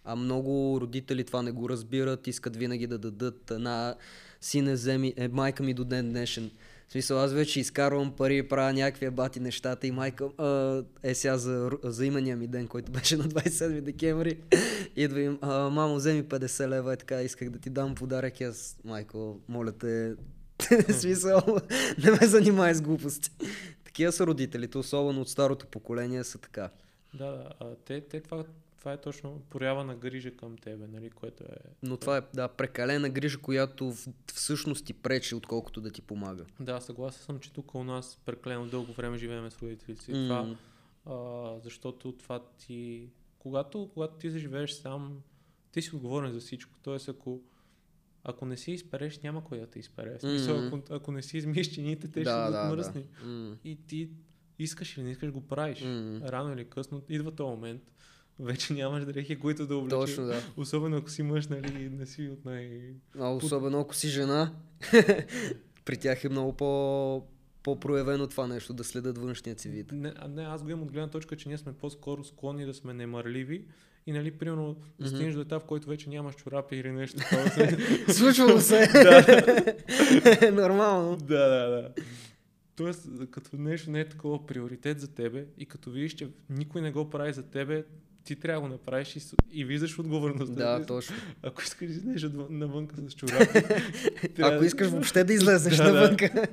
А много родители това не го разбират, искат винаги да дадат една сине земи, е, майка ми до ден днешен в смисъл, аз вече изкарвам пари, правя някакви бати нещата и майка а, е сега за, за имания ми ден, който беше на 27 декември. Идва им, а, мамо, вземи 50 лева, е така, исках да ти дам подарък. И аз, майко, моля те, смисъл, не ме занимай с глупости. Такива са родителите, особено от старото поколение са така.
Да, да. те, те това това е точно проява на грижа към тебе, нали, което е...
Но това е, да, прекалена грижа, която всъщност ти пречи, отколкото да ти помага.
Да, съгласен съм, че тук у нас прекалено дълго време живеем с родителите си. Mm. Това, а, защото това ти, когато, когато ти заживееш сам, ти си отговорен за всичко. Тоест, ако, ако не си изпереш, няма кой да те изпере. В Смисъл, ако, ако не си измиеш чините, те
да,
ще
да,
бъдат
да.
мръсни.
М,
И ти искаш или не искаш, го правиш.
м.
Рано или късно идва този момент. Вече нямаш дрехи, които да облечеш.
Точно, да.
Особено ако си мъж, нали, не си от най...
А особено ако си жена, при тях е много по, по-проявено това нещо, да следят външния си вид.
Не, не, аз го имам от гледна точка, че ние сме по-скоро склонни да сме немърливи и нали, примерно, да
Мгм.
стигнеш до етап, в който вече нямаш чорапи или нещо такова.
Случвало се.
да,
Нормално.
да, да, да. Тоест, като нещо не е такова приоритет за тебе и като видиш, че никой не го прави за тебе, ти трябва да го направиш и, и виждаш отговорността.
Да, точно.
Ако искаш да излезеш навънка с чорапи. трябва
Ако
да-
искаш въобще да излезеш
Да, да.
навънка.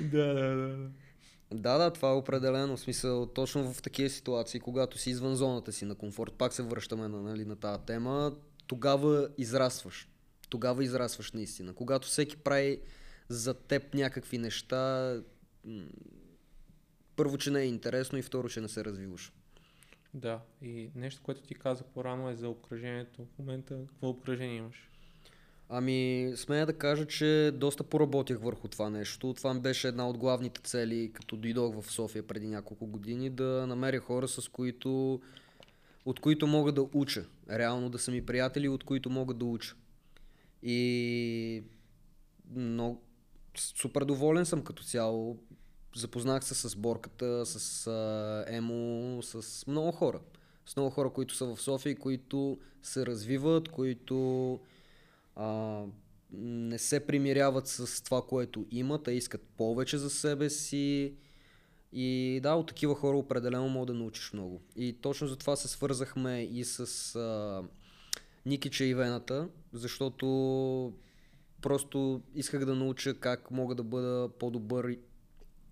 Да, да, да. да.
Да, да, това е определено. В смисъл, точно в такива ситуации, когато си извън зоната си на комфорт, пак се връщаме на, нали, на тази тема, тогава израстваш. Тогава израстваш наистина. Когато всеки прави за теб някакви неща, първо, че не е интересно и второ, че не се развиваш.
Да, и нещо, което ти каза по-рано е за обкръжението. В момента какво обкръжение имаш?
Ами, смея да кажа, че доста поработях върху това нещо. Това беше една от главните цели, като дойдох в София преди няколко години, да намеря хора, с които, от които мога да уча. Реално да са ми приятели, от които мога да уча. И много, супер доволен съм като цяло. Запознах се с сборката, с а, Емо, с много хора. С много хора, които са в София които се развиват, които а, не се примиряват с това, което имат, а искат повече за себе си. И да, от такива хора определено мога да научиш много. И точно затова се свързахме и с а, Никича и Вената, защото просто исках да науча как мога да бъда по-добър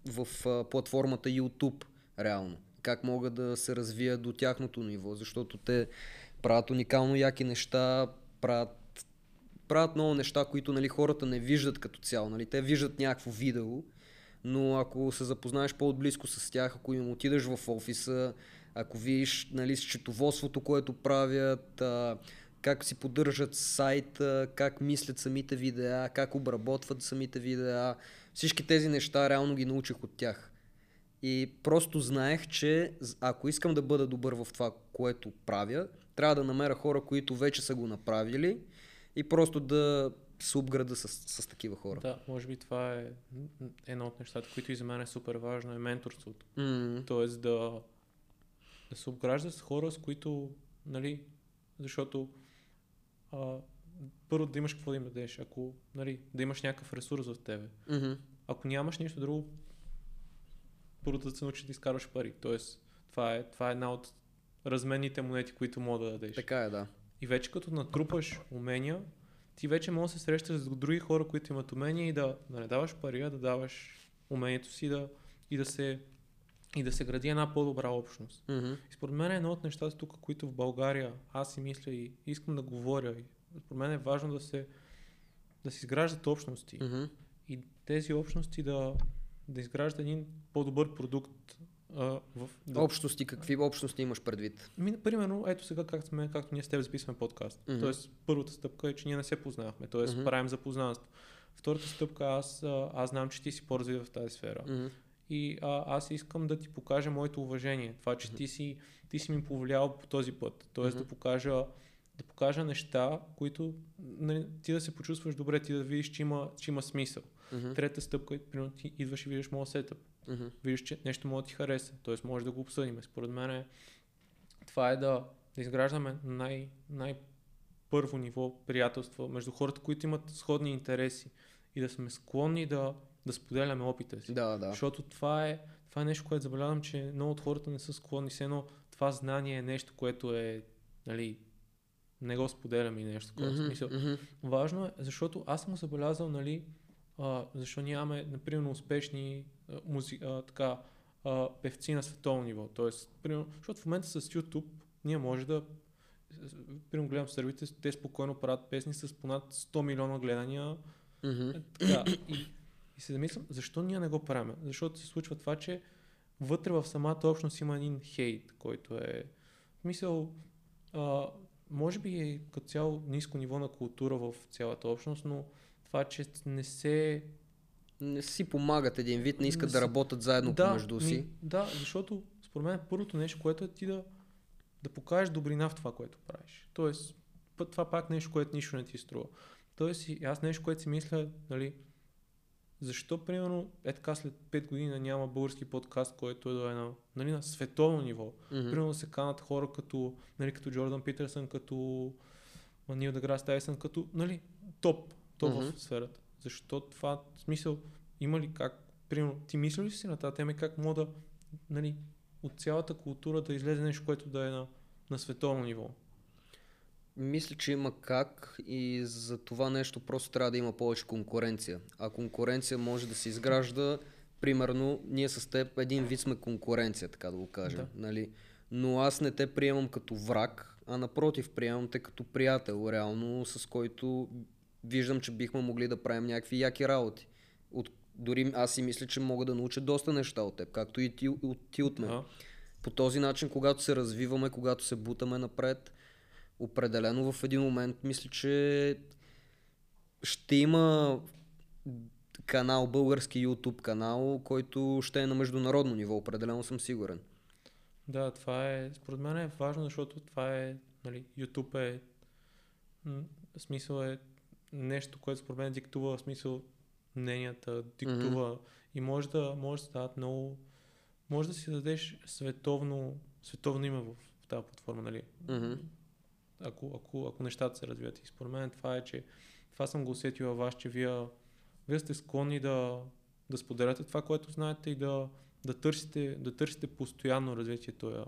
в а, платформата YouTube, реално. Как мога да се развия до тяхното ниво, защото те правят уникално яки неща, правят, правят много неща, които нали, хората не виждат като цяло. Нали. Те виждат някакво видео, но ако се запознаеш по-отблизко с тях, ако им отидеш в офиса, ако видиш нали, счетоводството, което правят, а, как си поддържат сайта, как мислят самите видеа, как обработват самите видеа, всички тези неща реално ги научих от тях. И просто знаех, че ако искам да бъда добър в това, което правя, трябва да намеря хора, които вече са го направили и просто да се обграда с, с такива хора.
Да, може би това е едно от нещата, които и за мен е супер важно, е менторството.
М,
Тоест да, да се обгражда с хора, с които, нали, защото а, първо да имаш какво да им дадеш, ако, нали, да имаш някакъв ресурс в тебе.
мгм.
Ако нямаш нищо друго, първо да се научиш да изкарваш пари. Тоест, това е, това е една от разменните монети, които мога да дадеш.
Така е, да.
И вече като натрупаш умения, ти вече можеш да се срещаш с други хора, които имат умения и да, да не даваш пари, а да даваш умението си да, и, да се, и да се гради една по-добра общност.
Мгм.
И според мен е едно от нещата тук, които в България аз си мисля и искам да говоря. И според мен е важно да се, да се изграждат общности.
Мгм.
Тези общности да, да изграждат един по-добър продукт. А, в, да,
Общности, какви общности имаш предвид?
ми, примерно, ето сега как сме, както ние с теб записваме подкаст.
Мгм.
Тоест, първата стъпка е, че ние не се познавахме. Тоест,
Мгм.
правим запознанство. Втората стъпка, аз, аз знам, че ти си по-развит в тази сфера.
Мгм.
И а, аз искам да ти покажа моето уважение. Това, че ти си, ти си ми повлиял по този път. Тоест,
Мгм.
да покажа да покажа неща, които нали, ти да се почувстваш добре, ти да видиш, че има, че има смисъл.
Мгм.
Трета стъпка е, примерно, ти идваш и виждаш моят сетъп.
Мгм.
Виждаш, че нещо може да ти хареса. Тоест, може да го обсъдим. Според мен е, това е да, да изграждаме най, най-първо ниво приятелства между хората, които имат сходни интереси и да сме склонни да, да споделяме опита си.
Да, да.
Защото това е, това е нещо, което забелязвам, че много от хората не са склонни. Все едно това знание е нещо, което е, нали, не го споделяме и нещо такова.
Мгм,
Смисъл,
мгм.
Важно е, защото аз съм забелязал, нали, а, защо нямаме, например, успешни а, музи, а, така, а, певци на световно ниво. Тоест, примерно, защото в момента с YouTube ние може да, примерно гледам сърбите, те спокойно правят песни с понад 100 милиона гледания. Е, така, и, и се замислям, защо ние не го правим? Защото се случва това, че вътре в самата общност има един хейт, който е Мисъл, а, може би е като цяло ниско ниво на култура в цялата общност, но това, че не се...
Не си помагат един вид, не искат
Не
да
си-
работят заедно
да,
помежду си.
ми, да, защото според мен първото нещо, което е ти да, да покажеш добрина в това, което правиш. Тоест, това пак нещо, което нищо не ти струва. Тоест, аз нещо, което си мисля, нали, защо, примерно, е така след 5 години няма български подкаст, който е до едно, нали, на световно ниво.
Мгм.
Примерно се канат хора като, нали, като Джордан Питърсън, като Нил Деграс Тайсън, като нали, топ, топ
Мгм.
в сферата. Защо това в смисъл има ли как, примерно, ти мислиш ли си на тази тема как мога да, нали, от цялата култура да излезе нещо, което да е на, на световно ниво?
Мисля, че има как и за това нещо просто трябва да има повече конкуренция. А конкуренция може да се изгражда, примерно, ние с теб един вид сме конкуренция, така да го кажем.
Да.
Нали? Но аз не те приемам като враг, а напротив, приемам те като приятел, реално, с който виждам, че бихме могли да правим някакви яки работи. От, дори аз си мисля, че мога да науча доста неща от теб, както и ти, от, ти от мен. По този начин, когато се развиваме, когато се бутаме напред, определено в един момент мисля, че ще има канал, български YouTube канал, който ще е на международно ниво, определено съм сигурен.
Да, това е, според мен е важно, защото това е, нали, YouTube е, смисъл е нещо, което според мен диктува, в смисъл мненията, диктува и може да, може да се дават много, може да си дадеш световно, световно име в, в тази платформа, нали,
Мгм.
ако, ако, ако нещата се развият. И според мен това е, че това съм го усетил във вас, че вие, вие сте склонни да, да споделяте това, което знаете и да, да, търсите, да търсите постоянно развитие, това,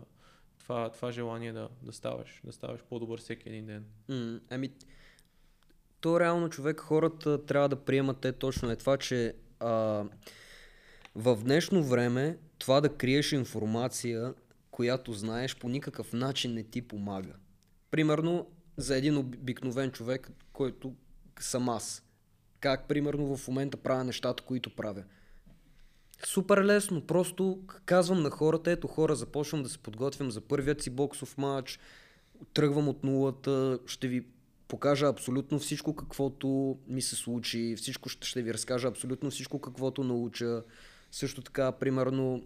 това, това желание да, да ставаш, да ставаш по-добър всеки един ден.
М, Ами, то реално човек, хората трябва да приемат те точно е това, че а, в днешно време това да криеш информация, която знаеш, по никакъв начин не ти помага. Примерно, за един обикновен човек, който съм аз. Как, примерно, в момента правя нещата, които правя. Супер лесно, просто казвам на хората, ето хора, започвам да се подготвям за първият си боксов матч, тръгвам от нулата, ще ви покажа абсолютно всичко, каквото ми се случи, всичко ще, ще ви разкажа абсолютно всичко, каквото науча. Също така, примерно,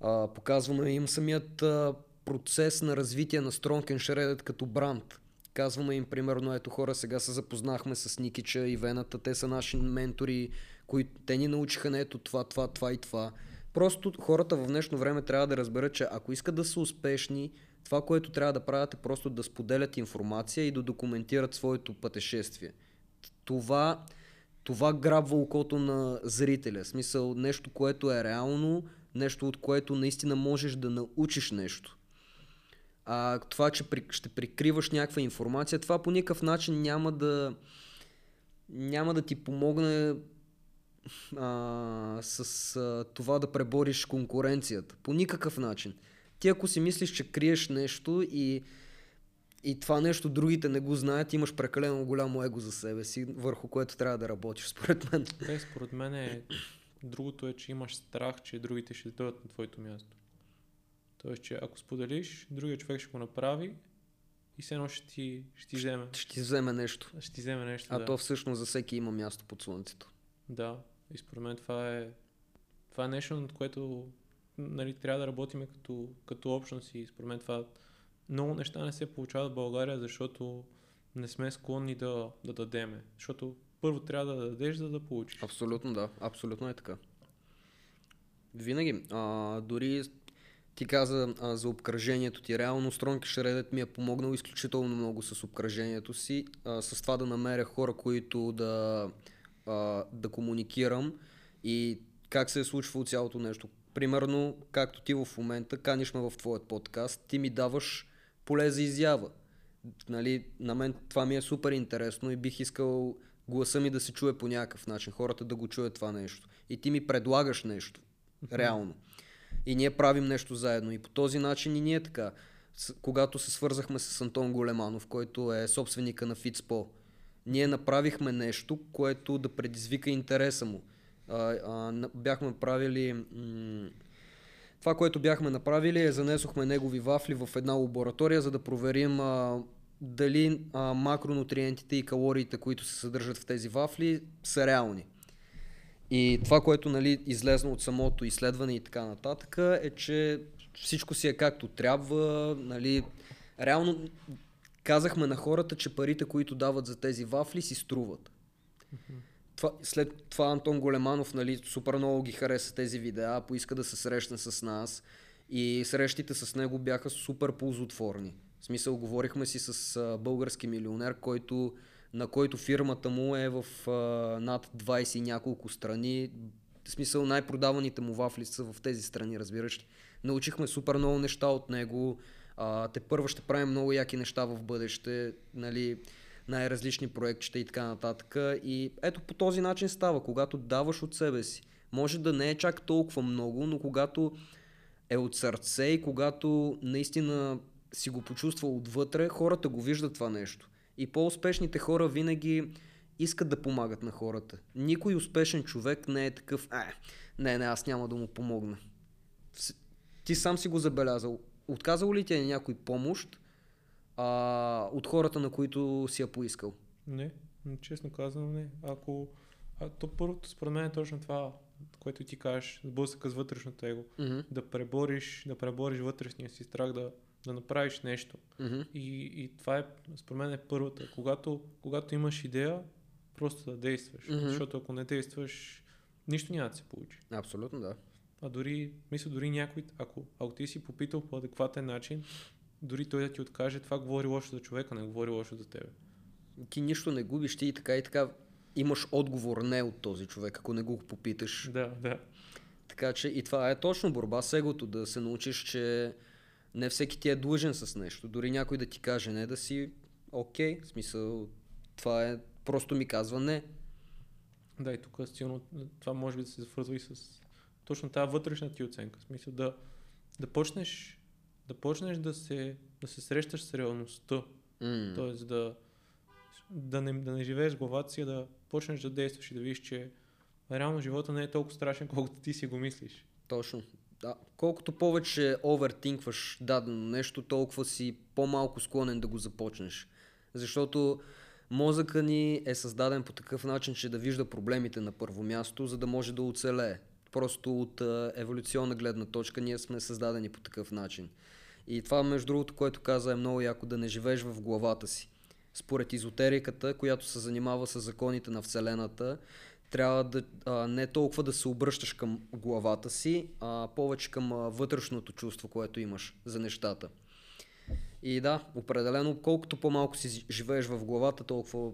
а, показваме им самият а, процес на развитие на Strong and Shredded като бранд. Казваме им, примерно, ето хора, сега се запознахме с Никича и Вената, те са наши ментори, които те ни научиха на ето това, това, това и това. Просто хората в днешно време трябва да разберат, че ако искат да са успешни, това, което трябва да правят е просто да споделят информация и да документират своето пътешествие. Това, това грабва окото на зрителя. Смисъл нещо, което е реално, нещо от което наистина можеш да научиш нещо. А това, че при, ще прикриваш някаква информация, това по никакъв начин няма да няма да ти помогне а, с а, това да пребориш конкуренцията. По никакъв начин. Ти ако си мислиш, че криеш нещо и, и това нещо другите не го знаят, имаш прекалено голямо его за себе си, върху което трябва да работиш, според мен.
Те, според мен е, другото е, че имаш страх, че другите ще дойдат на твоето място. Тоест, че ако споделиш, другия човек ще го направи и все едно ще ти, ще ти вземе.
Ще ти вземе нещо.
Ще ти вземе нещо.
А
да.
то всъщност за всеки има място под слънцето.
Да, и според мен това е, това е нещо, над което нали, трябва да работим като, като общност и според мен това много неща не се получават в България, защото не сме склонни да, да дадеме. Защото първо трябва да дадеш, за да получиш.
Абсолютно да, абсолютно е така. Винаги. А, дори ти каза а, за обкръжението ти. Реално Стронки Шредет ми е помогнал изключително много с обкръжението си, а, с това да намеря хора, които да, а, да комуникирам и как се е случвало цялото нещо. Примерно, както ти в момента каниш ме в твоят подкаст, ти ми даваш поле за изява. Нали, на мен това ми е супер интересно и бих искал гласа ми да се чуе по някакъв начин, хората да го чуят това нещо. И ти ми предлагаш нещо, реално. И ние правим нещо заедно. И по този начин и ние така. С, когато се свързахме с Антон Големанов, който е собственика на Фитспо, ние направихме нещо, което да предизвика интереса му. А, бяхме правили м- Това, което бяхме направили е занесохме негови вафли в една лаборатория, за да проверим а, дали а, макронутриентите и калориите, които се съдържат в тези вафли, са реални. И това, което нали, излезна от самото изследване и така нататък, е, че всичко си е както трябва. Нали, реално казахме на хората, че парите, които дават за тези вафли, си струват. Това, след това Антон Големанов нали, супер много ги хареса тези видеа, поиска да се срещне с нас и срещите с него бяха супер ползотворни. В смисъл, говорихме си с а, български милионер, който, на който фирмата му е в а, над 20 и няколко страни. В смисъл, най-продаваните му вафли са в тези страни, разбираш ли. Научихме супер много неща от него. А, те първо ще правим много яки неща в бъдеще, нали, най-различни проектчета и така нататък. И ето по този начин става, когато даваш от себе си. Може да не е чак толкова много, но когато е от сърце и когато наистина си го почувства отвътре, хората го виждат това нещо. И по-успешните хора винаги искат да помагат на хората. Никой успешен човек не е такъв, е, не, не, аз няма да му помогна. Ти сам си го забелязал. Отказал ли ти е някой помощ а, от хората, на които си я поискал?
Не, честно казвам не. Ако... А, то първото според мен е точно това, което ти кажеш, сблъсъка с вътрешното его.
Mm-hmm.
Да пребориш, да пребориш вътрешния си страх, да, да направиш нещо.
Mm-hmm.
И, и това е, според мен е първата. Когато, когато имаш идея, просто да действаш.
Мгм.
Защото ако не действаш, нищо няма да се получи.
Абсолютно да.
А дори, мисля, дори някой, ако, ако ти си попитал по адекватен начин, дори той да ти откаже, това говори лошо за човека, не говори лошо за тебе.
Ти нищо не губиш, ти и така и така имаш отговор не от този човек, ако не го попиташ.
Да, да.
Така че и това е точно борба с егото, да се научиш, че не всеки ти е длъжен с нещо. Дори някой да ти каже не, да си окей, в смисъл, това е, просто ми казва не.
Да, и тук силно, това може би да се свързва и с точно тази вътрешна ти оценка. В смисъл да, да почнеш да почнеш да се, да се срещаш с реалността.
М.
Тоест да, да, не, да не живееш с главата си, да почнеш да действаш и да видиш, че реално живота не е толкова страшен, колкото ти си го мислиш.
Точно. Да. Колкото повече овертинкваш дадено нещо, толкова си по-малко склонен да го започнеш. Защото мозъка ни е създаден по такъв начин, че да вижда проблемите на първо място, за да може да оцелее. Просто от еволюционна гледна точка ние сме създадени по такъв начин. И това, между другото, което каза е много яко да не живееш в главата си. Според езотериката, която се занимава с законите на Вселената, трябва да а, не толкова да се обръщаш към главата си, а повече към а, вътрешното чувство, което имаш за нещата. И да, определено, колкото по-малко си живееш в главата, толкова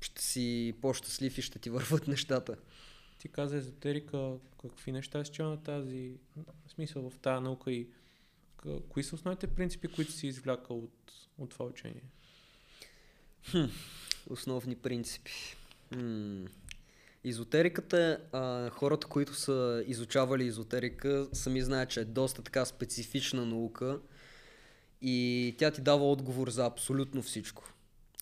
ще си по-щастлив и ще ти върват нещата.
Ти каза езотерика, какви неща си чел на тази, в смисъл в тази наука и кои са основните принципи, които си извлякал от, от това учение?
Основни принципи. М. Изотериката, а, хората, които са изучавали изотерика, сами знаят, че е доста така специфична наука и тя ти дава отговор за абсолютно всичко.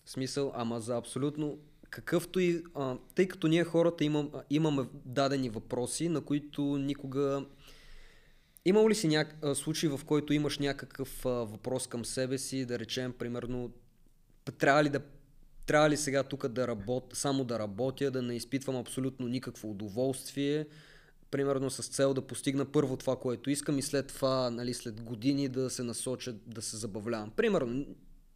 В смисъл, ама за абсолютно какъвто и... А, тъй като ние хората имам, имаме дадени въпроси, на които никога... Имал ли си няк... случай, в който имаш някакъв а, въпрос към себе си, да речем, примерно, трябва ли да трябва ли сега тук да работя, само да работя, да не изпитвам абсолютно никакво удоволствие, примерно с цел да постигна първо това, което искам и след това, нали, след години да се насоча да се забавлявам. Примерно,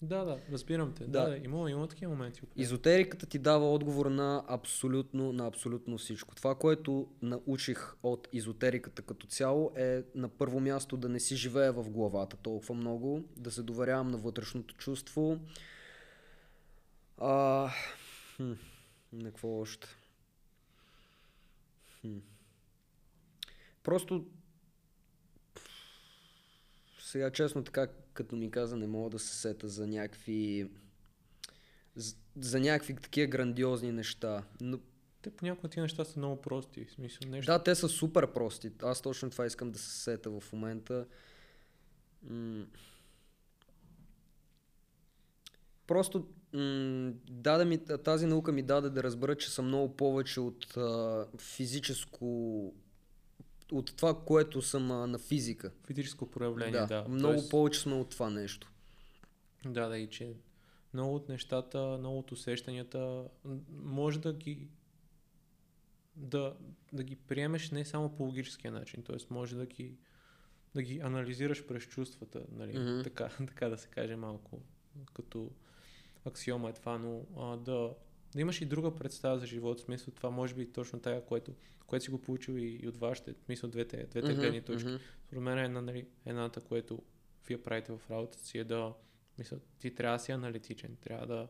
Да, да, разбирам те.
Да.
Да, да има, има такива моменти.
Изотериката ти дава отговор на абсолютно, на абсолютно всичко. Това, което научих от изотериката като цяло е на първо място да не си живея в главата толкова много, да се доверявам на вътрешното чувство. А, хм, на какво още? Хм. Просто сега честно така, като ми каза, не мога да се сета за някакви за, за някакви такива грандиозни неща. Но
Те понякога тия неща са много прости. В смисъл, нещо.
да, те са супер прости. Аз точно това искам да се сета в момента. М- Просто м- даде ми, тази наука ми даде да разбера, че съм много повече от а, физическо от това, което съм а, на физика.
Физическо проявление,
Да,
да.
много
Тоест,
повече сме от това нещо.
Да, да, и че много от нещата, много от усещанията, може да ги да, да ги приемеш не само по логическия начин, т.е. може да ги, да ги анализираш през чувствата, нали,
Мгм.
така, така да се каже малко, като аксиома е това, но а, да, да имаш и друга представа за живота, в смисъл това може би точно тая, което, което си го получил и, и от вашите, смисъл двете, двете
Мгм,
гледни точки.
мгм.
Според мен една, нали, едната, което вие правите в работата си е да, мисля, ти трябва да си аналитичен, трябва да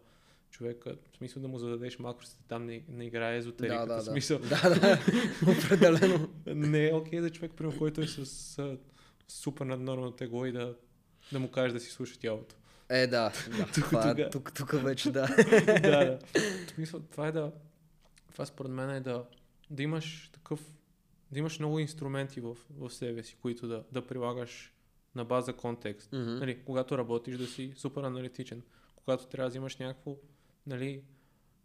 човека, в смисъл да му зададеш макросите, там не, не играе
Да,
езотериката,
да,
в
да.
смисъл
Да, да, определено.
не е окей за човек, примерно, който е с а, супер наднормално тегло и да, да му кажеш да си слуша тялото.
Е, да, да.
Тук-
това,
тук-
тук, тук вече да.
да, да. В смисъл, това е да, това според мен е да, да имаш такъв, да имаш много инструменти в, в себе си, които да, да прилагаш на база контекст.
Мгм.
Нали, когато работиш да си супер аналитичен, когато трябва да взимаш някакво нали,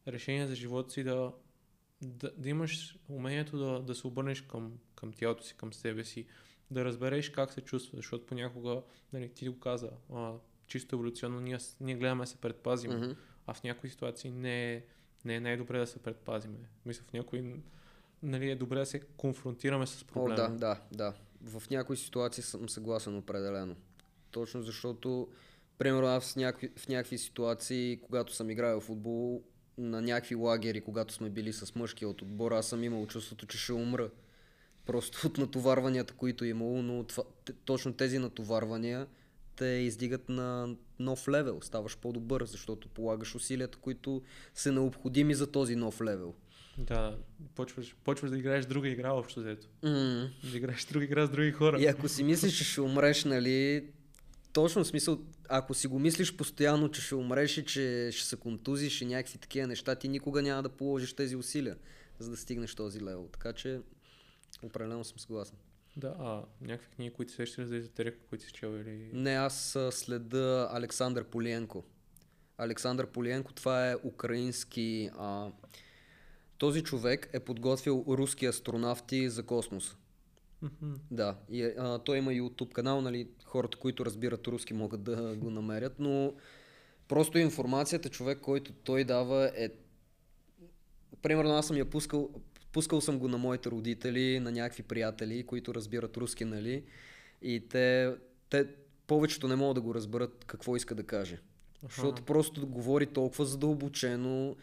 решение за живота си, да, да, да имаш умението да, да се обърнеш към, към тялото си, към себе си, да разбереш как се чувства, защото понякога, нали, ти го каза, а, чисто еволюционно ние, ние гледаме да се предпазим,
Мгм.
а в някои ситуации не е, не е най-добре да се предпазиме. Мисля, в някои нали, е добре да се конфронтираме с
О,
проблема.
да, да, да. В някои ситуации съм съгласен определено. Точно защото, примерно аз в някакви, в някакви ситуации, когато съм играл в футбол, на някакви лагери, когато сме били с мъжкия от отбора, аз съм имал чувството, че ще умра. Просто от натоварванията, които е имало, но това, точно тези натоварвания те издигат на нов левел. Ставаш по-добър, защото полагаш усилията, които са необходими за този нов левел.
Да, почваш, почваш да играеш друга игра общо взето.
М.
Да играеш друга игра с други хора.
И ако си мислиш, че ще умреш, нали, точно в смисъл, ако си го мислиш постоянно, че ще умреш и че ще се контузиш и някакви такива неща, ти никога няма да положиш тези усилия, за да стигнеш този левел. Така че, определено съм съгласен.
Да, а някакви книги, които сещаш за езотерика, които си чел или...
Не, аз следа Александър Полиенко. Александър Полиенко, това е украински... А, този човек е подготвил руски астронавти за космоса.
Мгм.
Да, и, а, той има YouTube канал, нали, хората, които разбират руски могат да го намерят, но просто информацията, човек, който той дава е... Примерно аз съм я пускал, пускал съм го на моите родители, на някакви приятели, които разбират руски, нали, и те, те повечето не могат да го разберат какво иска да каже. Защото просто говори толкова задълбочено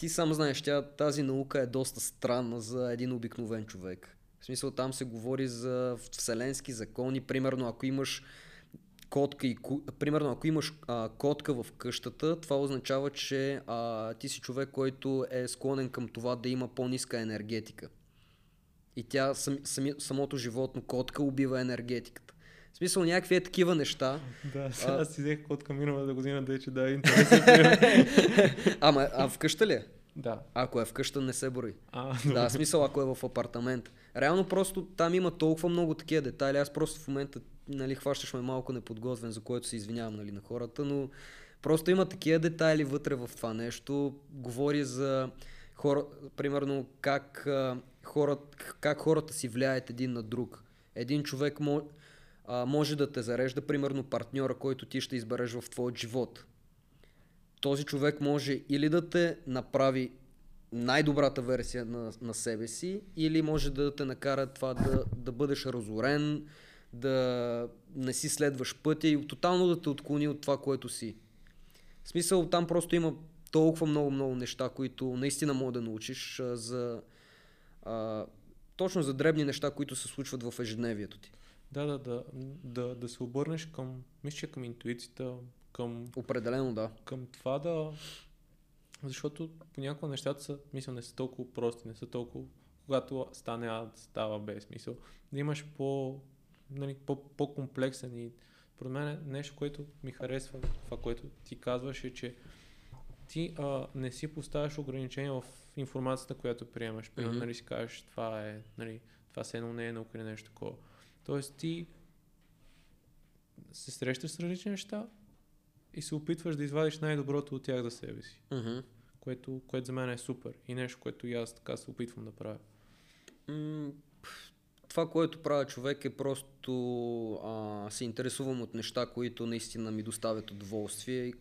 ти сам знаеш, тя, тази наука е доста странна за един обикновен човек. В смисъл там се говори за вселенски закони. Примерно ако имаш котка и. Примерно ако имаш а, котка в къщата, това означава, че а, ти си човек, който е склонен към това да има по-ниска енергетика. И тя, сам, сами, самото животно, котка, убива енергетиката. В смисъл някакви е такива неща.
Да, сега
А-
си взех котка миналата година, да е, че да е интересен.
Ама а вкъща ли е?
Да.
Ако е вкъща, не се брои.
А,
Да, в смисъл, ако е в апартамент. Реално просто там има толкова много такива детайли. Аз просто в момента, нали, хващаш ме малко неподготвен, за което се извинявам, нали, на хората, но просто има такива детайли вътре в това нещо. Говори за хора, примерно как, хора, как хората си влияят един на друг. Един човек мо, а, може да те зарежда, примерно партньора, който ти ще избереш в твоят живот този човек може или да те направи най-добрата версия на, на себе си, или може да те накара това да, да бъдеш разорен, да не си следваш пътя и тотално да те отклони от това, което си. В смисъл, там просто има толкова много-много неща, които наистина мога да научиш за... А, точно за дребни неща, които се случват в ежедневието ти.
Да, да, да, да, да се обърнеш към, мисля, към интуицията, към
Определено да.
към това да... Защото понякога нещата са, мисля, не са толкова прости, не са толкова... Когато стане А, става без смисъл. Да имаш по, нали, по, по-комплексен и според мен нещо, което ми харесва, това, което ти казваш е, че ти а, не си поставяш ограничения в информацията, която приемаш. Примерно,
Мгм.
нали си кажеш, това е, нали, това се едно не е наука или нещо такова. Тоест ти се срещаш с различни неща и се опитваш да извадиш най-доброто от тях за себе си,
Мгм.
което, което за мен е супер и нещо, което и аз така се опитвам да правя.
М, това, което правя човек е просто а, се интересувам от неща, които наистина ми доставят удоволствие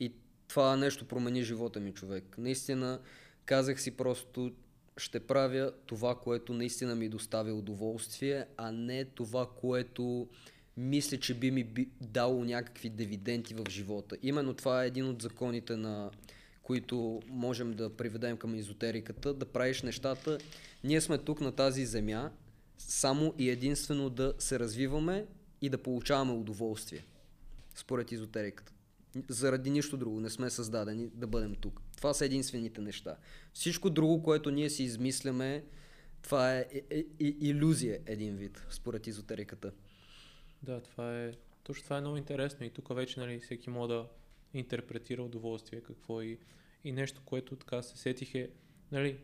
и това нещо промени живота ми човек. Наистина казах си просто ще правя това, което наистина ми доставя удоволствие, а не това, което мисля, че би ми би дало някакви дивиденти в живота. Именно това е един от законите на които можем да приведем към езотериката, да правиш нещата. Ние сме тук на тази земя само и единствено да се развиваме и да получаваме удоволствие, според езотериката. Заради нищо друго не сме създадени да бъдем тук. Това са единствените неща. Всичко друго, което ние си измисляме, това е, е, е, е иллюзия един вид, според езотериката.
Да, това е, точно това е много интересно и тук вече нали, всеки може да интерпретира удоволствие, какво и, и нещо, което така се сетих е, нали,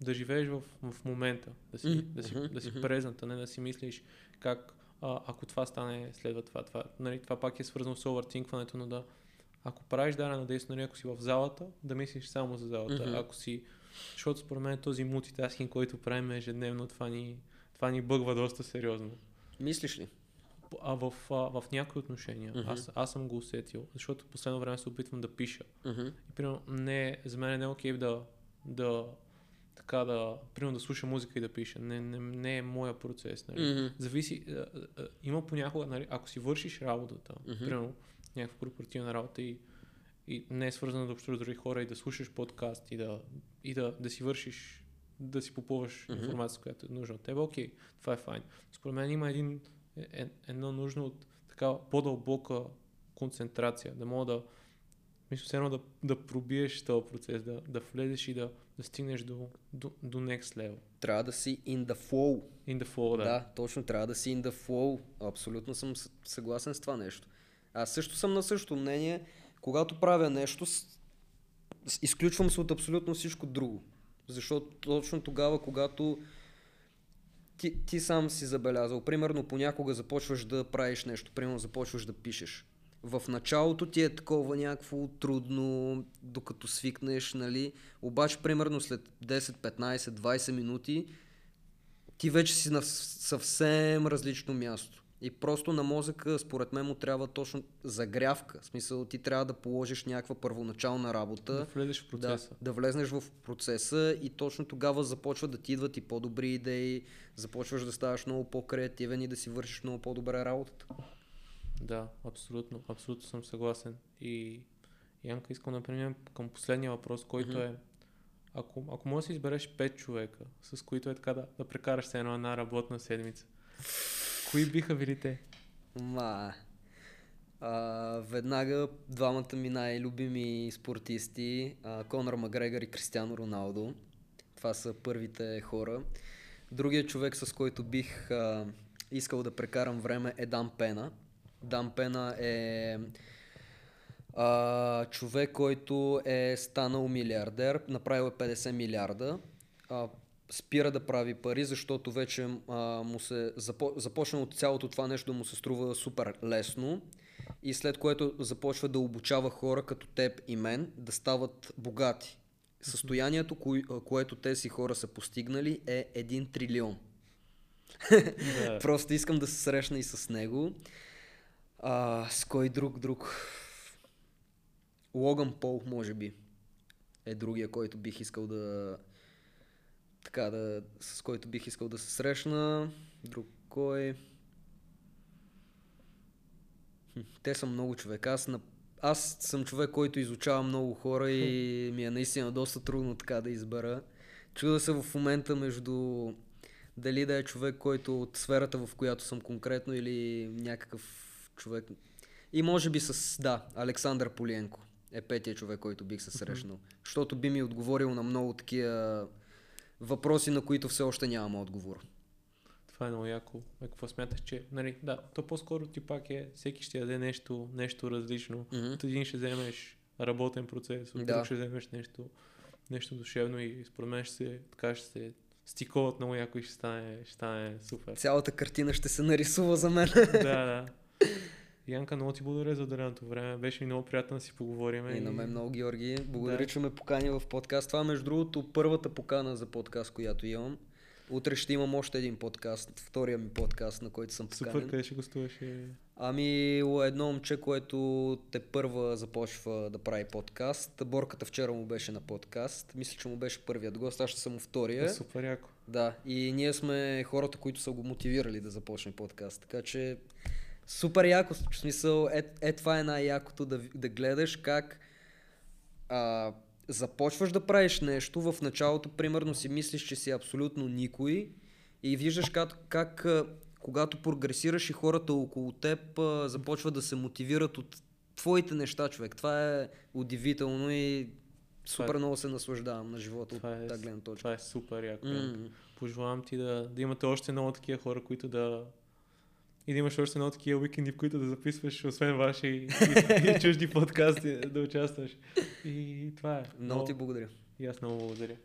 да живееш в, в момента, да си, mm-hmm. да си, да си презент, а не да си мислиш как а, ако това стане, следва това, това. Нали, това пак е свързано с овъртинкването, но да, ако правиш дадено действие, нали, ако си в залата, да мислиш само за залата. Mm-hmm. Ако си, защото според мен този мултитаскинг, който правим ежедневно, това ни, това ни бъгва доста сериозно.
Мислиш ли?
а в, а, в някои отношения. Uh-huh. Аз, аз съм го усетил, защото последно време се опитвам да пиша.
Uh-huh.
И примерно, не, за мен не е окей да, да така да, примерно да слуша музика и да пиша. Не, не, не е моя процес. Нали.
Mm-hmm.
Зависи, а, а, има понякога, нали, ако си вършиш работата, mm-hmm. примерно някаква корпоративна работа и, и не е свързана да общуваш с други хора и да слушаш подкаст и да, и да, да си вършиш, да си попълваш mm-hmm. информация, която е нужна от теб, окей, това е файн. Според мен има един е, е, едно нужно от така по-дълбока концентрация, да мога да мисля, все едно да, да пробиеш този процес, да, да влезеш и да, да стигнеш до, до, до next level.
Трябва да си in the flow.
In the flow, да.
Да, точно, трябва да си in the flow. Абсолютно съм съгласен с това нещо. Аз също съм на същото мнение. Когато правя нещо, изключвам се от абсолютно всичко друго. Защото точно тогава, когато ти, ти сам си забелязал. Примерно понякога започваш да правиш нещо, примерно започваш да пишеш. В началото ти е такова някакво трудно, докато свикнеш, нали? Обаче, примерно след 10, 15, 20 минути, ти вече си на съвсем различно място. И просто на мозъка, според мен, му трябва точно загрявка. В смисъл, ти трябва да положиш някаква първоначална работа. Да
влезеш в процеса.
Да, да влезнеш в процеса и точно тогава започват да ти идват и по-добри идеи, започваш да ставаш много по-креативен и да си вършиш много по-добре работата.
Да, абсолютно. Абсолютно съм съгласен. И Янка, искам да преминем към последния въпрос, който mm-hmm. е ако, ако можеш да избереш 5 човека, с които е така да, да прекараш се едно една работна седмица, Кои биха били те?
Ма, а, веднага двамата ми най-любими спортисти, а, Конор Макгрегор и Кристиано Роналдо. Това са първите хора. Другият човек, с който бих а, искал да прекарам време е Дан Пена. Дан Пена е а, човек, който е станал милиардер, направил е 50 милиарда. А, спира да прави пари, защото вече а, му се запо, започна от цялото това нещо да му се струва супер лесно и след което започва да обучава хора като теб и мен да стават богати. Състоянието, кое, което тези хора са постигнали е 1 трилион. Yeah. Просто искам да се срещна и с него. А, с кой друг, друг? Логан Пол, може би, е другия, който бих искал да, така да, с който бих искал да се срещна. Друг кой? те са много човек. Аз, на... аз съм човек, който изучава много хора и ми е наистина доста трудно така да избера. Чуда се в момента между дали да е човек, който от сферата, в която съм конкретно или някакъв човек. И може би с, да, Александър Полиенко е петия човек, който бих се срещнал. Mm-hmm. Защото би ми отговорил на много такива въпроси, на които все още нямам отговор.
Това е много яко. А какво смяташ, че... Нали, да, то по-скоро ти пак е, всеки ще даде нещо, нещо различно.
Mm-hmm.
От един ще вземеш работен процес, от
Да.
друг ще вземеш нещо, нещо душевно и според мен ще се, така ще се стиковат много яко и ще стане, ще стане супер.
Цялата картина ще се нарисува за мен.
да, да. Янка, много ти благодаря за отделеното време. Беше ми много приятно да си поговорим.
И на мен много, Георги. Благодаря,
Да.
че ме покани в подкаст. Това, между другото, първата покана за подкаст, която имам. Утре ще имам още един подкаст, втория ми подкаст, на който съм поканен.
Супер, къде ще гостуваш?
Ами, едно момче, което те първа започва да прави подкаст. Борката вчера му беше на подкаст. Мисля, че му беше първият гост, аз ще съм втория.
Е, супер яко.
Да, и ние сме хората, които са го мотивирали да започне подкаст. Така че супер яко, в смисъл, е, е това е най-якото да, да гледаш как а, започваш да правиш нещо, в началото примерно си мислиш, че си абсолютно никой и виждаш как, как когато прогресираш и хората около теб а, започват да се мотивират от твоите неща, човек. Това е удивително и супер
е-
много се наслаждавам на живота
Това
от
е,
тази гледна точка.
това е супер яко.
М.
Пожелавам ти да, да имате още много такива хора, които да... И да имаш още много такива уикенди, в които да записваш, освен ваши и, и, и чужди подкасти, да участваш. И това е.
Много ти благодаря.
И аз много благодаря.